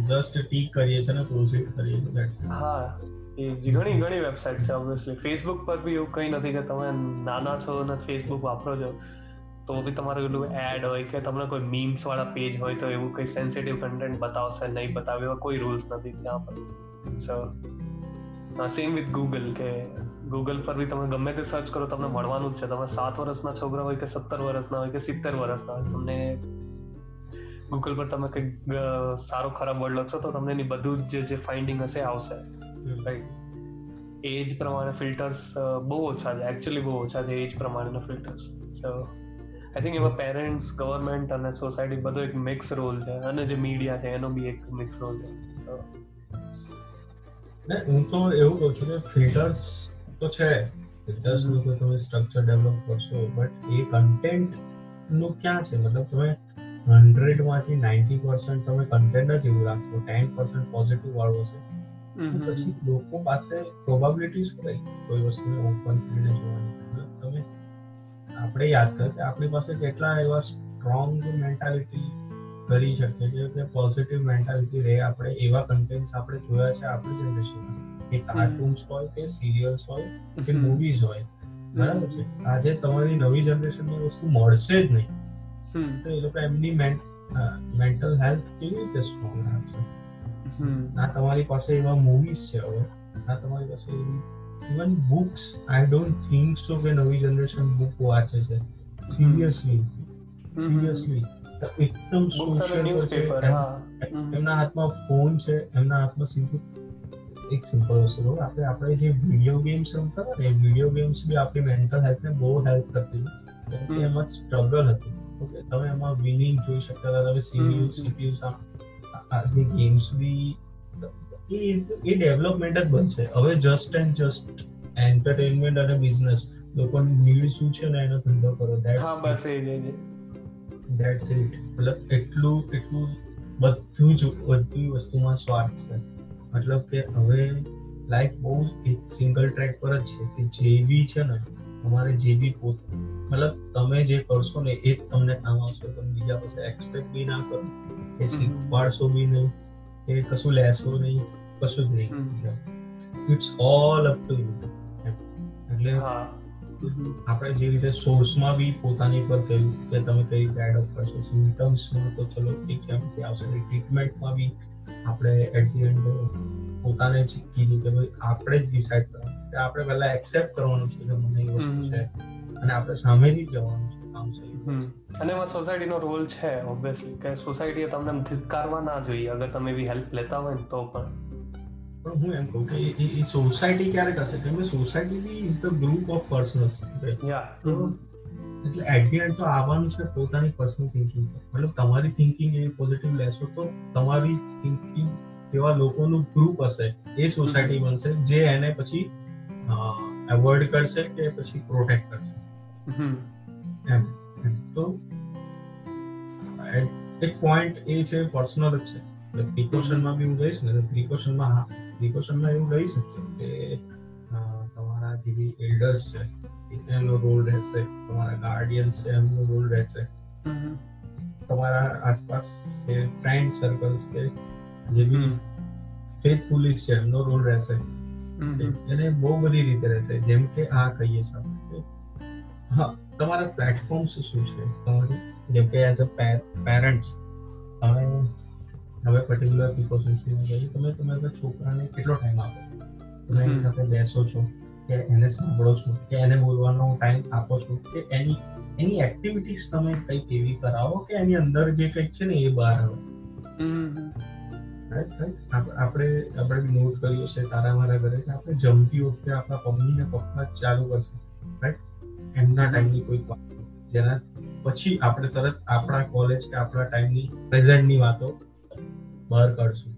જસ્ટ ટીક કરીએ છે ને પ્રોસીડ કરીએ છે હા. ઘણી ઘણી વેબસાઇટ છે ઓબ્વિયસલી ફેસબુક પર બી એવું કંઈ નથી કે તમે નાના છો અને ફેસબુક વાપરો છો, તો બી તમારું એટલું એડ હોય કે તમને કોઈ મીમ્સ વાળા પેજ હોય તો એવું કંઈ સેન્સિટિવ કન્ટેન્ટ બતાવશે નહીં બતાવે, એવા કોઈ રૂલ્સ નથી ત્યાં પર સો સેમ વિથ ગૂગલ કે ગૂગલ પર બી તમે ગમે તે સર્ચ કરો, તમને મળવાનું જ છે. તમે સાત વર્ષના છોકરા હોય કે સત્તર વર્ષના હોય કે સિત્તેર વર્ષના હોય, તમને ગૂગલ પર તમે કંઈક સારો ખરાબ વર્ડ લખશો તો તમને એની બધું જ જે ફાઇન્ડિંગ હશે આવશે. એજ પ્રમાણે ફિલ્ટર્સ બહુ ઓછા છે. એકચ્યુઅલી બહુ ઓછા છે એજ પ્રમાણેના ફિલ્ટર્સ સો આઈ થિંક એમાં પેરેન્ટ્સ ગવર્મેન્ટ અને સોસાયટી બધો એક મિક્સ રોલ છે. અને જે મીડિયા છે એનો બી એક મિક્સ રોલ છે. હું તો એવું કહું છું કે ફિલ્ટર્સ તો છે. ફિલ્ટર્સનું તો તમે સ્ટ્રક્ચર ડેવલપ કરશો બટ એ કન્ટેન્ટનું ક્યાં છે? મતલબ તમે હંડ્રેડમાંથી નાઇન્ટી પર્સન્ટ તમે કન્ટેન્ટ જ એવું રાખશો. ટેન પર્સન્ટ પોઝિટિવ વાળો છે પછી લોકો પાસે પ્રોબેબિલિટી શું રહી કોઈ વસ્તુને ઓપન થઈને જોવાની. તમે આપણે યાદ કર કે આપણી પાસે કેટલા એવા સ્ટ્રોંગ મેન્ટાલિટી કરી શકીએ કે પોઝિટિવ મેન્ટાલિટી રહે. આપણે એવા કન્ટેન્ટ્સ આપણે જોયા છે આપણી જનરેશનમાં કે કાર્ટૂન્સ હોય કે સિરિયલ્સ હોય કે મૂવીઝ હોય. બરાબર છે? આજે તમારી નવી જનરેશનને વસ્તુ મળશે જ નહીં. તો એ લોકો એમની મેન્ટલ હેલ્થ કેવી રીતે સ્ટ્રોંગ રાખશે? ના તમારી પાસે એવા મૂવીઝ છે હવે. ના તમારી પાસે એવી even books I don't think so કે નવી જનરેશન બુક વાંચે છે. સિરિયસલી સિરિયસલી એકદમ સોશિયલ એમના હાથમાં ફોન છે એમના હાથમાં સિમ્પલ એક સિમ્પલ વસ્તુ આપણે આપણે જે વીડિયો ગેમ્સ રમતા હતા ને વીડિયો ગેમ્સ બી આપણી મેન્ટલ હેલ્થને બહુ હેલ્પ કરતી. હતી એમાં સ્ટ્રગલ હતું. ઓકે તમે એમાં વિનિંગ જોઈ શકતા હતા તમે સીપીયુ સીપીયુ આ જે ગેમ્સ બી એ એ ડેવલપમેન્ટ જ બનશે. હવે જસ્ટ એન્ડ જસ્ટ એન્ટરટેનમેન્ટ અને બિઝનેસ લોકોની નીડ શું છે ને એનો ધંધો કરો. હા બસ એ જ ધેટ્સ ઇટ મતલબ એટલું એટલું બધું જ બધી વસ્તુમાં સ્વાર્થ છે. મતલબ કે હવે લાઈફ બહુ એક સિંગલ ટ્રેક પર જ છે કે જે બી છે ને તમારે જે બી પોત મતલબ તમે જે કરશો ને એ જ તમને કામ આવશે. તમે બીજા પાસે એક્સપેક્ટ બી ના કરો કે શીખવાડશો બી નહીં કે કશું લેશો નહીં કશું જ નહીં. It's all up to you એટલે આપણે જે રીતે સોર્સમાં બી પોતાની પર કહ્યું કે તમે કઈ રીતે એડપ્ટ કરશો સિમ્ટમ્સમાં તો ચલો ઠીક છે કે આવશે. ટ્રીટમેન્ટમાં બી આપણે એટ ધી એન્ડ પોતાને જ કીધું કે ભાઈ આપણે જ ડિસાઈડ કરવાનું. આપણે પહેલા એક્સેપ્ટ કરવાનું છે કે મને એ વસ્તુ છે. અને આપણે સામેથી જવાનું છે કાઉન્સેલિંગ અને એમાં સોસાયટીનો રોલ છે ઓબ્વિયસલી કે સોસાયટીએ તમને ધિક્કારવા ના જોઈએ અગર તમે એવી હેલ્પ લેતા હોય તો પણ. પણ હું એમ કહું કે એ સોસાયટી ક્યારે કરશે કેમ કે society be is the group of personals એટલે એટ ધી એન્ડ તો આવવાનું છે પોતાની પર્સનલ થિંકિંગ મતલબ તમારી થિંકિંગ એવી પોઝિટિવ લેશો તો તમારી થિંકિંગ એવા લોકોનું ગ્રુપ હશે એ સોસાયટી બનશે જે એને પછી એવોઇડ કરશે કે પછી પ્રોટેક્ટ કરશે. એમ તો એક પોઈન્ટ એ છે પર્સનલ જ છે. એટલે પ્રિકોશનમાં બી હું ગઈશ ને પ્રિકોશનમાં હા પ્રિકોશનમાં એવું કહી શકીએ કે તમારા જે બી એલ્ડર્સ છે એમનો રોલ રહેશે તમારા ગાર્ડિયન્સ છે એમનો રોલ રહેશે. તમારા આસપાસ જે ફ્રેન્ડ સર્કલ્સ કે જે બી ફેથફુલી છે એમનો રોલ રહેશે. એને બહુ બધી રીતે રહેશે. જેમ કે આ કહીએ છીએ હા તમારા પ્લેટફોર્મ્સ શું છે? તમારી જેમ કે એઝ અ પેરેન્ટ્સ તમે હવે પર્ટિક્યુલર પ્રિકોશન્સની તમે તમારા છોકરાને કેટલો ટાઈમ આપો? તમે એની સાથે બેસો છો કે એને સાંભળો છો કે એને બોલવાનો ટાઈમ આપો છો કે એની એની એક્ટિવિટીઝ તમે કંઈક એવી કરાવો કે એની અંદર જે કંઈક છે ને એ બહાર આવે. આપણે આપણે નોટ કર્યું છે તારા મારા ઘરે કે આપણે જમતી વખતે આપણા મમ્મી ને પપ્પા ચાલુ કરશે. રાઈટ એમના ટાઈમની કોઈ વાતો જેના પછી આપણે તરત આપણા કોલેજ કે આપણા ટાઈમની પ્રેઝન્ટની વાતો બહાર કાઢશું.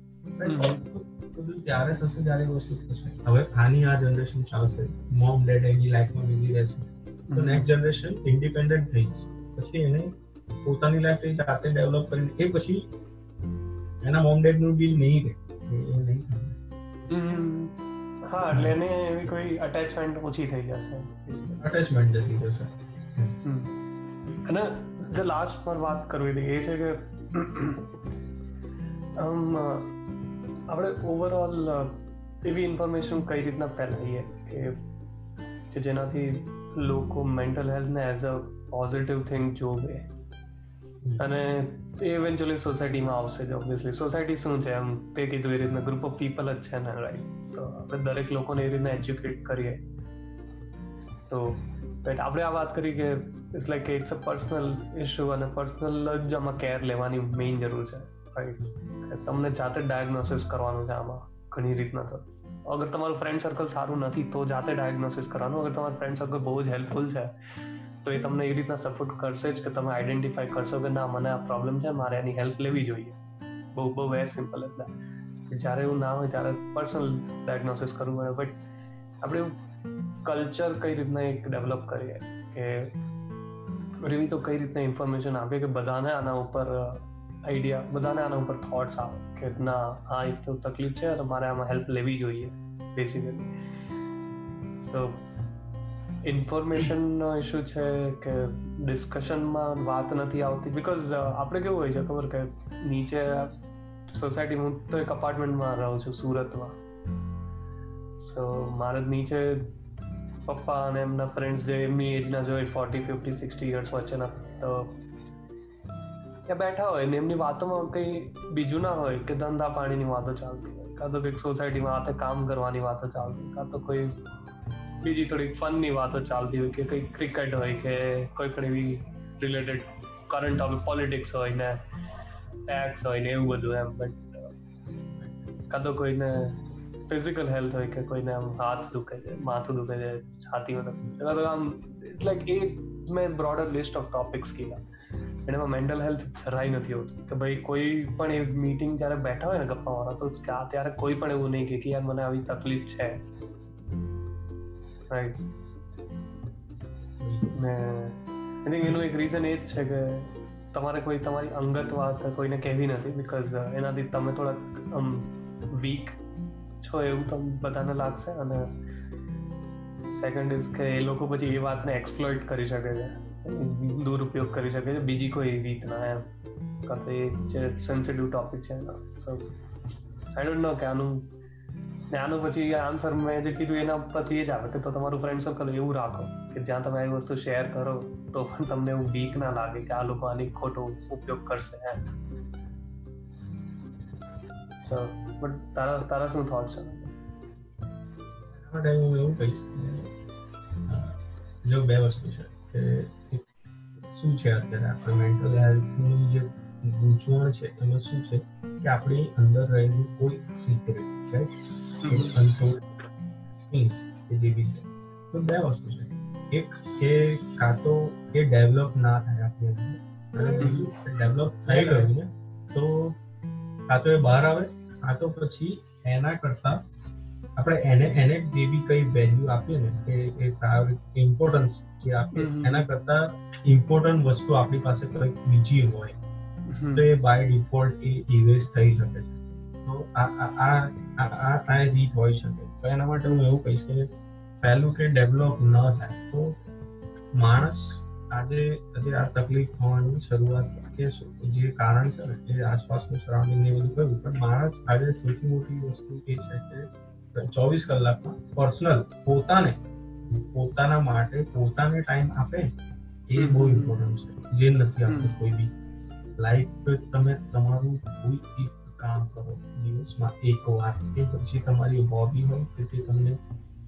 ત્યારે થશે જ્યારે વસ્તુ થશે. હવે આની આ જનરેશન ચાલશે. મોમ ડેડ એની લાઈફમાં બિઝી રહેશે. તો નેક્સ્ટ જનરેશન ઇન્ડિપેન્ડન્ટ થઈ જશે. પછી એને પોતાની લાઈફ એ જાતે ડેવલપ કરીને એ પછી એના મોમ ડેડનું બિલ નહીં રહે. એ નહીં હા એટલે એને એવી કોઈ અટેચમેન્ટ ઓછી થઈ જશે અટેચમેન્ટ જતી જશે. અને જે લાસ્ટ પર વાત કરવી હતી એ છે કે આમ આપણે ઓવરઓલ એવી ઇન્ફોર્મેશન કઈ રીતના ફેલાવીએ કે કે જેનાથી લોકો મેન્ટલ હેલ્થને એઝ અ પોઝિટિવ થિંગ જોવે. અને એ ઇવેન્ચ્યુઅલી સોસાયટીમાં આવશે જ ઓબ્વિયસલી સોસાયટી શું છે? એમ તે કીધું એ રીતના ગ્રુપ ઓફ પીપલ જ છે ને રાઈટ તો આપણે દરેક લોકોને એ રીતના એજ્યુકેટ કરીએ. તો આપણે આ વાત કરી કે it's like it's a personal issue અને પર્સનલ જ આમાં કેર લેવાની મેઇન જરૂર છે રાઈટ તમને જાતે ડાયગ્નોસિસ કરવાનું છે આમાં, ઘણી રીતના તો. અગર તમારું ફ્રેન્ડ સર્કલ સારું નથી, તો જાતે ડાયગ્નોસિસ કરવાનું. અગર તમારું ફ્રેન્ડ સર્કલ બહુ જ હેલ્પફુલ છે તો એ તમને એ રીતના સપોર્ટ કરશે જ કે તમે આઈડેન્ટિફાઈ કરશો કે ના, મને આ પ્રોબ્લેમ છે, મારે એની હેલ્પ લેવી જોઈએ. બહુ બહુ વેરી સિમ્પલ એઝ દેટ જ્યારે એવું ના હોય ત્યારે પર્સનલ ડાયગ્નોસિસ કરવું પડે બટ આપણે કલ્ચર કઈ રીતના એક ડેવલપ કરીએ કે એવી તો કઈ રીતના ઇન્ફોર્મેશન આપીએ કે બધાને આના ઉપર આઈડિયા બધાને આના ઉપર થોટ્સ આવે કે ના આ એક તો તકલીફ છે તો મારે આમાં હેલ્પ લેવી જોઈએ બેસિકલી તો ઇન્ફોર્મેશનનો ઇશ્યુ છે કે ડિસ્કશનમાં વાત નથી આવતી? બીકોઝ આપણે કેવું હોય છે ખબર કે નીચે સોસાયટી હું તો એક અપાર્ટમેન્ટમાં રહું છું, સુરતમાં. સો મારે નીચે પપ્પા અને એમના ફ્રેન્ડ્સ જે એમની એજના જો ફોર્ટી ફિફ્ટી સિક્સટી યર્સ વચ્ચેના, તો ત્યાં બેઠા હોય ને એમની વાતોમાં કંઈ બીજું ના હોય કે ધંધા પાણીની વાતો ચાલતી હોય. કાં તો કંઈક સોસાયટીમાં હાથે કામ કરવાની વાતો ચાલતી કાં તો કોઈ બીજી થોડીક ફનની વાતો ચાલતી હોય કે કંઈક ક્રિકેટ હોય કે કોઈ પણ એવી રિલેટેડ કરંટ પોલિટિક્સ હોય ને ટેક્સ હોય ને એવું બધું એમ. બટ કાં તો કોઈને ફિઝિકલ હેલ્થ હોય કે કોઈને આમ હાથ દુખે છે, માથું દુખે છે છાતીમાં તકલીફ છે. આમ ઇટ્સ લાઈક એ મેં બ્રોડર લિસ્ટ ઓફ ટોપિક્સ કીધા. એમાં મેન્ટલ હેલ્થ જરાય નથી હોતું. કે ભાઈ કોઈ પણ એ મીટિંગ જ્યારે બેઠા હોય ને ગપ્પા વાળા તો ત્યારે કોઈ પણ એવું નહીં કે યાર મને આવી તકલીફ છે. રાઈટ ને થિંક એનું એક રીઝન એ જ છે કે તમારે કોઈ, તમારી અંગત વાત કોઈને કહેવી નથી બીકોઝ એનાથી તમે થોડાક, આમ વીક છો એવું તમને બધાને લાગશે અને સેકન્ડ ઇઝ કે એ લોકો પછી એ વાતને એક્સપ્લોઇટ કરી શકે છે. દુરુપયોગ કરી શકે છે. બીજી કોઈ રીતના એમ. કાં તો એ જે સેન્સિટિવ ટોપિક છે સો આઈ ડોન્ટ નો કે આનું ને આનું પછી આન્સર મેં જે કીધું એના પરથી એ જ આવે કે તો તમારું ફ્રેન્ડ સર્કલ એવું રાખો કે જ્યાં તમે આવી વસ્તુ શેર કરો, તો પણ તમને એવું બીક ના લાગે કે આ લોકો આની ખોટો ઉપયોગ કરશે, એમ. બટ તારા તારા શું થોટ છે? હું એવું કહીશ જો બે વસ્તુ છે કે શું છે અત્યારે આપણે મેન્ટલ હેલ્થની જે ગૂંચવણ છે, એમાં શું છે કે આપણી અંદર રહેલું કોઈ સિક્રેટ રાઈટ અનટોલ્ડ કે જે બી છે તો બે વસ્તુ છે એક કે કાં તો એ ડેવલપ ના થાય આપણી અંદર અને બીજું ડેવલપ થઈ ગયું ને તો કાં તો એ બહાર આવે કાં તો પછી એના કરતા આપણે એને એને જે બી કઈ વેલ્યુ આપીએ ને કે એ ઇમ્પોર્ટન્સ જે આપીએ એના કરતા ઇમ્પોર્ટન્ટ વસ્તુ આપણી પાસે કંઈક બીજી હોય. તો એ બાય ડિફોલ્ટ એ ઇરેઝ થઈ શકે છે. આ આ આ રીત હોઈ શકે. તો એના માટે હું એવું કહીશ કે પહેલું કે ડેવલપ ન થાય. તો માણસ આજે આજે આ તકલીફ થવાની શરૂઆત કે જે કારણ છે ને એ આસપાસનું સરાઉન્ડિંગ ને બધું કહ્યું પણ માણસ આજે સૌથી મોટી વસ્તુ એ છે કે ચોવીસ કલાકમાં પર્સનલ પોતાને પોતાના માટે પોતાને ટાઈમ આપે એ બહુ ઇમ્પોર્ટન્ટ છે. જે નથી આપતું કોઈ બી. લાઈફ તમે તમારું કોઈ કામ કરો દિવસમાં એક વાર. કે પછી તમારી હોબી હોય કે જે તમને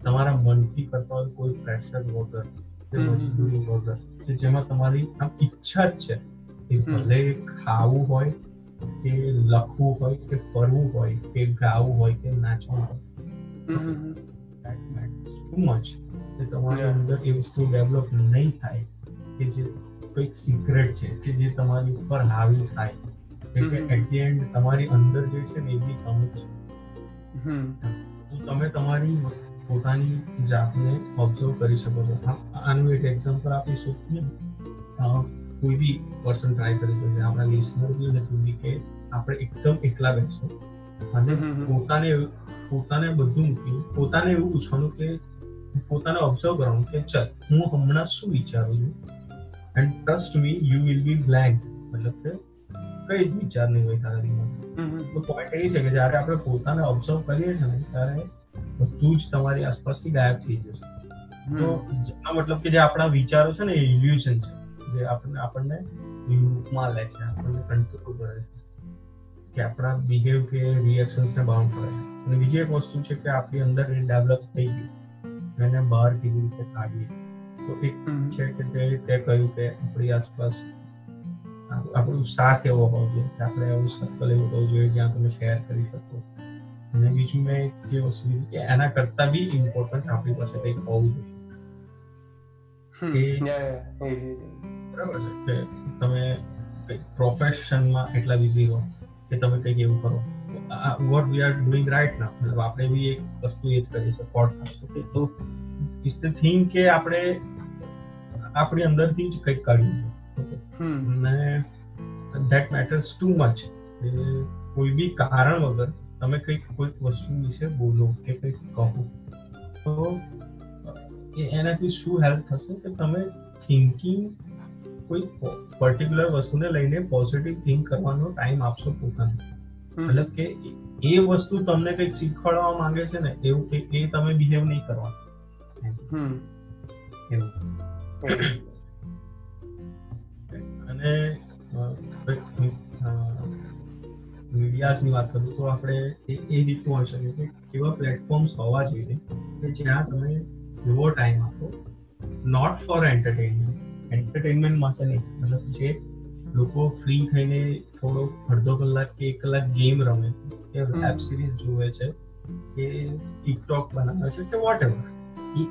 તમારા મનથી કરતા હોય કોઈ પ્રેશર વગર કે મજબૂરી વગર કે જેમાં તમારી આમ ઈચ્છા જ છે કે ભલે ખાવું હોય કે લખવું હોય કે ફરવું હોય કે ગાવું હોય કે નાચવું હોય. ટુ મચ કે તમારી અંદર એ વસ્તુ ડેવલપ નહીં થાય કે જે કોઈક સિક્રેટ છે કે જે તમારી ઉપર હાવી થાય. એટ ધી એન્ડ તમારી અંદર જે છે ને એ બી તમે છે તો તમે તમારી પોતાની જાતને ઓબ્ઝર્વ કરી શકો છો. આનું એક એક્ઝામ્પલ આપીશું. કોઈ બી પર્સન ટ્રાય કરી શકે. આપણા લિસનર બી અને તું બી કે આપણે એકદમ એકલા બેસો અને પોતાને પોતાને બધું મૂકી પોતાને એવું પૂછવાનું કે પોતાને ઓબ્ઝર્વ કરવાનું કે ચલ હું હમણાં શું વિચારું છું? And trust me you will be blank મતલબ કે કઈ જ વિચાર નહીં હોય તારા દિમાગમાં. તો પોઈન્ટ એ છે કે જ્યારે આપણે પોતાને ઓબ્ઝર્વ કરીએ છીએ ને ત્યારે બધું જ તમારી આસપાસથી ગાયબ થઈ જશે. તો આ મતલબ કે જે આપણા વિચારો છે ને એ ઇલ્યુઝન છે. જે આપણને આપણને લૂપમાં લે છે આપણને કંટ્રોલ કરે છે. કે આપણા બિહેવ કે રિએક્શન્સ ને બાઉન્ડ કરે છે. અને બીજી એક વસ્તુ છે કે આપણી અંદર એ ડેવલપ થઈ ગયું. એને બહાર કેવી રીતે કાઢીએ. તો એક છે કે તે કહ્યું કે આપણી આસપાસ આપણું સાથ એવો હોવો જોઈએ કે આપણે એવું સર્કલ એવું હોવું જોઈએ જ્યાં તમે શેર કરી શકો. અને બીજું મેં જે વસ્તુ કીધી કે એના કરતા બી ઇમ્પોર્ટન્ટ આપણી પાસે કંઈક હોવું જોઈએ. બરાબર છે? કે તમે પ્રોફેશનમાં એટલા બિઝી હો કે તમે કંઈક એવું કરો. What we are doing right ના મતલબ આપણે બી એક વસ્તુ એ જ કરીએ છીએ પોડકાસ્ટ ઓકે તો ઇઝ ધ થિંગ કે આપણે આપણી અંદરથી જ કંઈક કાઢ્યું છે અને ધેટ મેટર્સ ટુ મચ કોઈ બી કારણ વગર તમે કંઈક કોઈક વસ્તુ વિશે બોલો કે કંઈક કહો. તો એનાથી શું હેલ્પ થશે કે તમે થિંકિંગ કોઈ પર્ટિક્યુલર વસ્તુને લઈને પોઝિટિવ થિંક કરવાનો ટાઈમ આપશો પોતાને. મતલબ કે એ વસ્તુ તમને કંઈક શીખવાડવા માંગે છે ને એવું કે એ તમે બિહેવ નહીં કરવાનું. અને મીડિયાસની વાત કરું તો આપણે એ એ રીતનું હોઈ શકે કે એવા પ્લેટફોર્મ્સ હોવા જોઈએ કે જ્યાં તમે એવો ટાઈમ આપો. નોટ ફોર એન્ટરટેનમેન્ટ એન્ટરટેનમેન્ટ માટે નહીં. મતલબ જે લોકો ફ્રી થઈને થોડો અડધો કલાક કે એક કલાક ગેમ રમે કે વેબ સિરીઝ જુએ છે કે ટિકટોક બનાવે છે કે વોટ એવર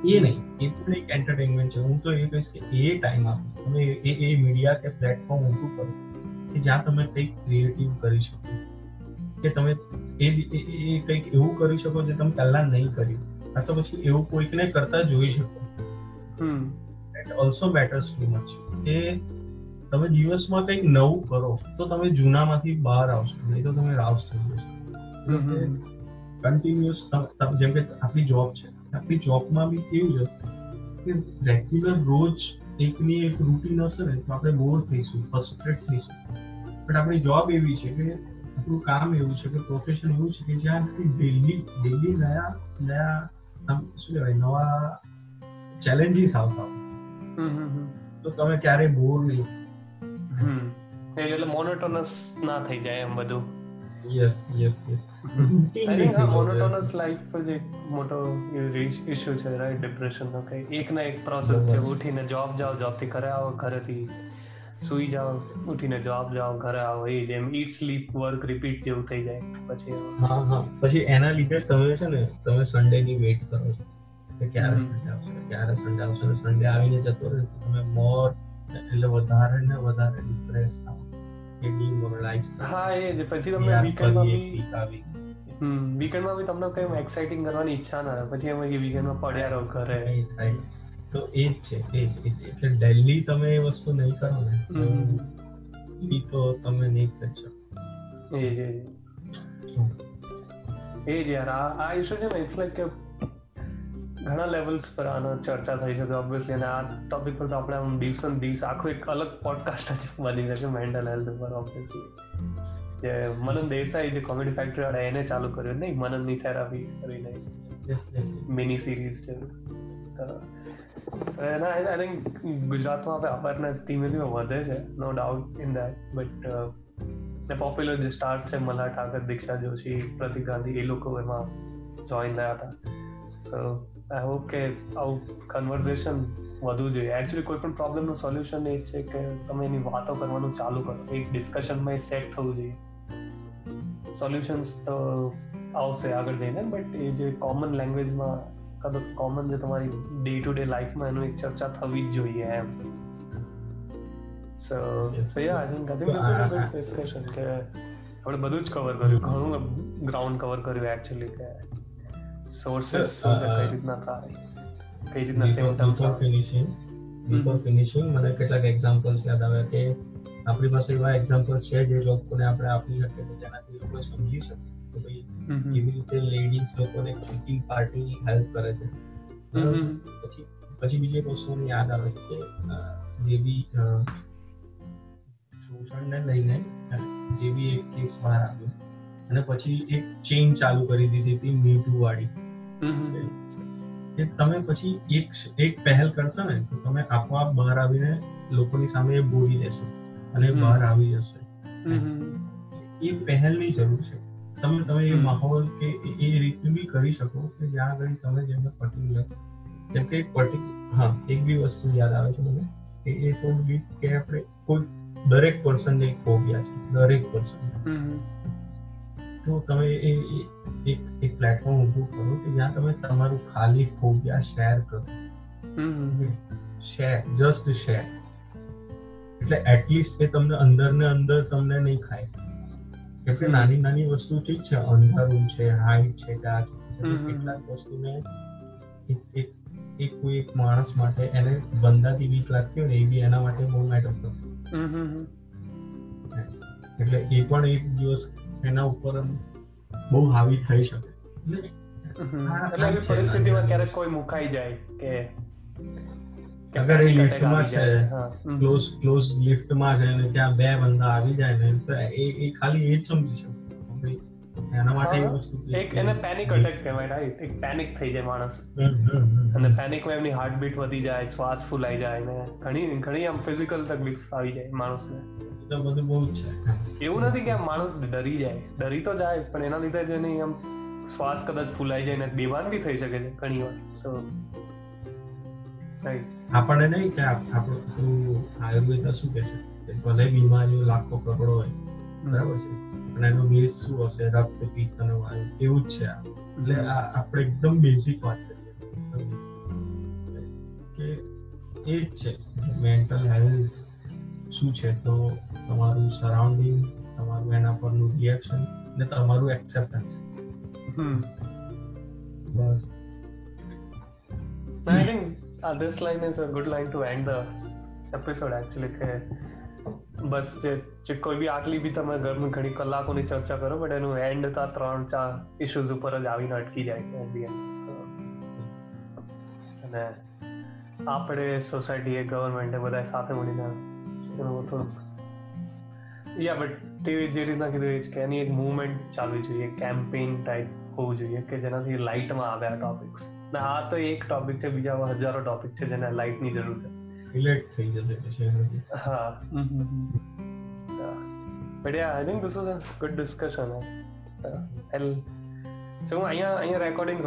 એ નહીં. એ પણ એક એન્ટરટેનમેન્ટ છે. હું તો એ કહીશ કે એ ટાઈમ આપો. તમે એ એ મીડિયા કે પ્લેટફોર્મ ઊભું કરો. કે જ્યાં તમે કંઈક ક્રિએટિવ કરી શકો. કે તમે એ એ કંઈક એવું કરી શકો જે તમે પહેલા નહીં કર્યું. આ તો પછી એવું કોઈકને કરતા જોઈ શકો. It also matters too much કે તમે દિવસમાં કંઈક નવું કરો તો તમે જૂનામાંથી બહાર આવશો નહીં તો તમે રાઉસ થઈ જશો. કન્ટિન્યુઅસ જેમ કે આપણી જોબ છે. આપણી જોબમાં બી કેવું છે કે રેગ્યુલર રોજ એકની એક રૂટીન હશે ને તો આપણે બોર થઈશું ફ્રસ્ટ્રેટ થઈશું. બટ આપણી જોબ એવી છે કે આપણું કામ એવું છે કે પ્રોફેશન એવું છે કે જ્યાંથી ડેલી ડેલી નયા નયા શું કહેવાય નવા ચેલેન્જીસ આવતા હોય. તો તમે ક્યારે બોર નહીં. એટલે મોનોટોનસ ના થઈ જાય એમ બધું. Yes yes yes monotonous life જ એક મોટો ઇશ્યુ છે રાઈટ ડિપ્રેશન નો એક ના એક પ્રોસેસ છે ઉઠીને જોબ જાઓ જોબથી ઘરે આવો ઘરેથી સુઈ જાઓ ઉઠીને જોબ જાઓ ઘરે આવો એ જેમ ઈટ સ્લીપ વર્ક રિપીટ જેવું થઈ જાય પછી હા હા. પછી એના લીધે તમે છે ને તમે સન્ડે ની વેઇટ કરો છો. કે ક્યારે સન્ડે આવશે ક્યારે સન્ડે આવશે? અને સન્ડે આવીને જતો રહે તો તમે મોર એટલે વધારે ને વધારે ડિપ્રેસ થાવ કે ડિમોરલાઇઝ હા એ જ. પછી તમે વીકેન્ડમાં બી હમ વીકેન્ડમાં બી તમને કઈ એક્સાઇટિંગ કરવાની ઈચ્છા ના રહે. પછી એમ કે વીકેન્ડમાં પડ્યા રહો ઘરે. થાય. તો એ જ છે એ એટલે ડેલી તમે એ વસ્તુ નહીં કરો ને એ તો તમે નહીં કરી શકો. એ જ એ જ યાર આ આ ઇશ્યુ છે ને ઇટ્સ લાઈક કે ઘણા લેવલ્સ પર આનો ચર્ચા થઈ શકે ઓબ્વિયસલી અને આ ટોપિક પર તો આપણે આમ દિવસો દિવસ આખો એક અલગ પોડકાસ્ટ જ બની શકે મેન્ટલ હેલ્થ ઉપર ઓબ્વિયસલી જે મનન દેસાઈ જે કોમેડી ફેક્ટરી વાળા એને ચાલુ કર્યું નહીં? મનનની થેરાપી કરીને. મિની સિરીઝ છે. એના આઈ થિંક ગુજરાતમાં હવે અવેરનેસ ધીમે ધીમે વધે છે no doubt in that but જે પોપ્યુલર જે સ્ટાર્સ છે મલ્હાર ઠાકર દીક્ષા જોશી પ્રતિક ગાંધી એ લોકો એમાં જોઈન થયા હતા સો આઈ હોપ કે આવું કન્વર્ઝેશન વધુ જોઈએ એકચ્યુઅલી કોઈ પણ પ્રોબ્લેમનું સોલ્યુશન એ છે કે તમે એની વાતો કરવાનું ચાલુ કરો એક ડિસ્કશનમાં એ સેટ થવું જોઈએ સોલ્યુશન્સ તો આવશે આગળ જઈને બટ એ જે કોમન લેંગ્વેજમાં કોમન જે તમારી ડે ટુ ડે લાઈફમાં એનું એક ચર્ચા થવી જ જોઈએ એમ. So so ya I think I think this is a good discussion કે આપણે બધું જ કવર કર્યું ઘણું ગ્રાઉન્ડ કવર કર્યું એકચ્યુઅલી કે સોર્सेस શું છે કઈ રીતના થાય કઈ રીતના સિમ્પટમ્સ ફિનિશિંગ બિફોર ફિનિશિંગ મને કેટલાક એક્ઝામ્પલ્સ યાદ આવે કે આપણી પાસે એવા એક્ઝામ્પલ્સ છે જે લોકોને આપણે આપી શકીએ જેનાથી લોકો સમજી શકે. કે ભાઈ કેવી રીતે લેડીઝ લોકોને કુકિંગ પાર્ટી હેલ્પ કરે છે. પછી પછી બીજી એક વસ્તુ મને યાદ આવે છે કે જે બી શોષણને લઈને જે બી એક કેસ બહાર આવ્યો અને પછી એક ચેઇન ચાલુ કરી દીધી હતી મી વાળી કે તમે પછી એક એક પહેલ કરશો ને તો તમે આપોઆપ બહાર આવીને લોકોની સામે બોલી દેશો અને બહાર આવી જશે. એ પહેલની જરૂર છે. તમે તમે એ માહોલ કે એ રીતનું બી કરી શકો કે જ્યાં આગળ તમે જેમને પર્ટિક્યુલર જેમ કે પર્ટિક્યુલર હા એક બી વસ્તુ યાદ આવે છે મને કે એ થોડું બી કે આપણે કોઈ દરેક પર્સનને એક ફોબિયા છે દરેક પર્સન તો તમે એ એક એક પ્લેટફોર્મ ઊભું કરો કે જ્યાં તમે તમારું ખાલી ફોબિયા શેર કરો. શેર જસ્ટ શેર એટલે એટલીસ્ટ એ તમને અંદર ને અંદર તમને નહીં ખાય. કે નાની નાની વસ્તુ ઠીક છે અંધારું છે હાઈટ છે આ છે કેટલાક વસ્તુને એક એક કોઈ એક માણસ માટે એને બંદાથી બીક લાગતી હોય ને એ બી એના માટે બહુ મેટર કરતો એટલે એ પણ એક દિવસ એના ઉપર બહુ હાવી થઈ શકે. એટલે પરિસ્થિતિમાં ક્યારેક કોઈ મુકાઈ જાય કે અગર એ લિફ્ટમાં છે. ક્લોઝ ક્લોઝ લિફ્ટમાં છે અને ત્યાં બે બંદા આવી જાય ને તો એ એ ખાલી એ જ સમજી શકે. એના માટે એ વસ્તુ એક એને પેનિક અટેક કહેવાય રાઈટ એક પેનિક થઈ જાય માણસ. અને પેનિકમાં એમની હાર્ટબીટ વધી જાય શ્વાસ ફૂલાઈ જાય ને ઘણી ઘણી આમ ફિઝિકલ તકલીફ આવી જાય માણસને. તો બધું બહુ જ છે. એવું નથી કે માણસ ડરી જાય. ડરી તો જાય પણ એના લીધે જ એની આમ શ્વાસ કદાચ ફૂલાઈ જાય ને બેભાન બી થઈ શકે છે ઘણી વાર સો રાઈટ આપણને નહીં કે આપ- આપણું આયુર્વેદ શું કહે છે? કે ભલે બીમારીઓ લાખો કરોડો હોય બરાબર છે? અને એનો બેઝ શું હશે? રક્ત પિત્ત અને વાયુ એવું જ છે આ. એટલે આપણે એકદમ બેઝિક વાત કરીએ. કે એ જ છે મેન્ટલ હેલ્થ શું છે? તો તમારું સરાઉન્ડિંગ તમારું એના પરનું રિએક્શન ને તમારું એક્સેપ્ટન્સ બસ. This line is a good line to end the episode actually કે બસ જે જે કોઈ બી આટલી બી તમે ઘરમાં ઘણી કલાકોની ચર્ચા કરો બટ એનું એન્ડ તો ત્રણ ચાર ઇશ્યુઝ ઉપર જ આવીને અટકી જાય છે, at the end. અને આપણે સોસાયટી ગવર્મેન્ટ બધા સાથે મળીને એનું થોડુંક યા બટ તે જે રીતના કીધું એ કે એની એક મુવમેન્ટ ચાલવી જોઈએ કેમ્પેઇન ટાઈપ હોવું જોઈએ, કે જેનાથી લાઇટમાં આવ્યા ટોપિક્સ ને આ તો એક ટોપિક છે બીજા હજારો ટોપિક છે જેને લાઇટની જરૂર છે. રિલેટ થઈ જશે પછી હા. But ya I think this was a good discussion also અહીંયા અહીંયા રેકોર્ડિંગ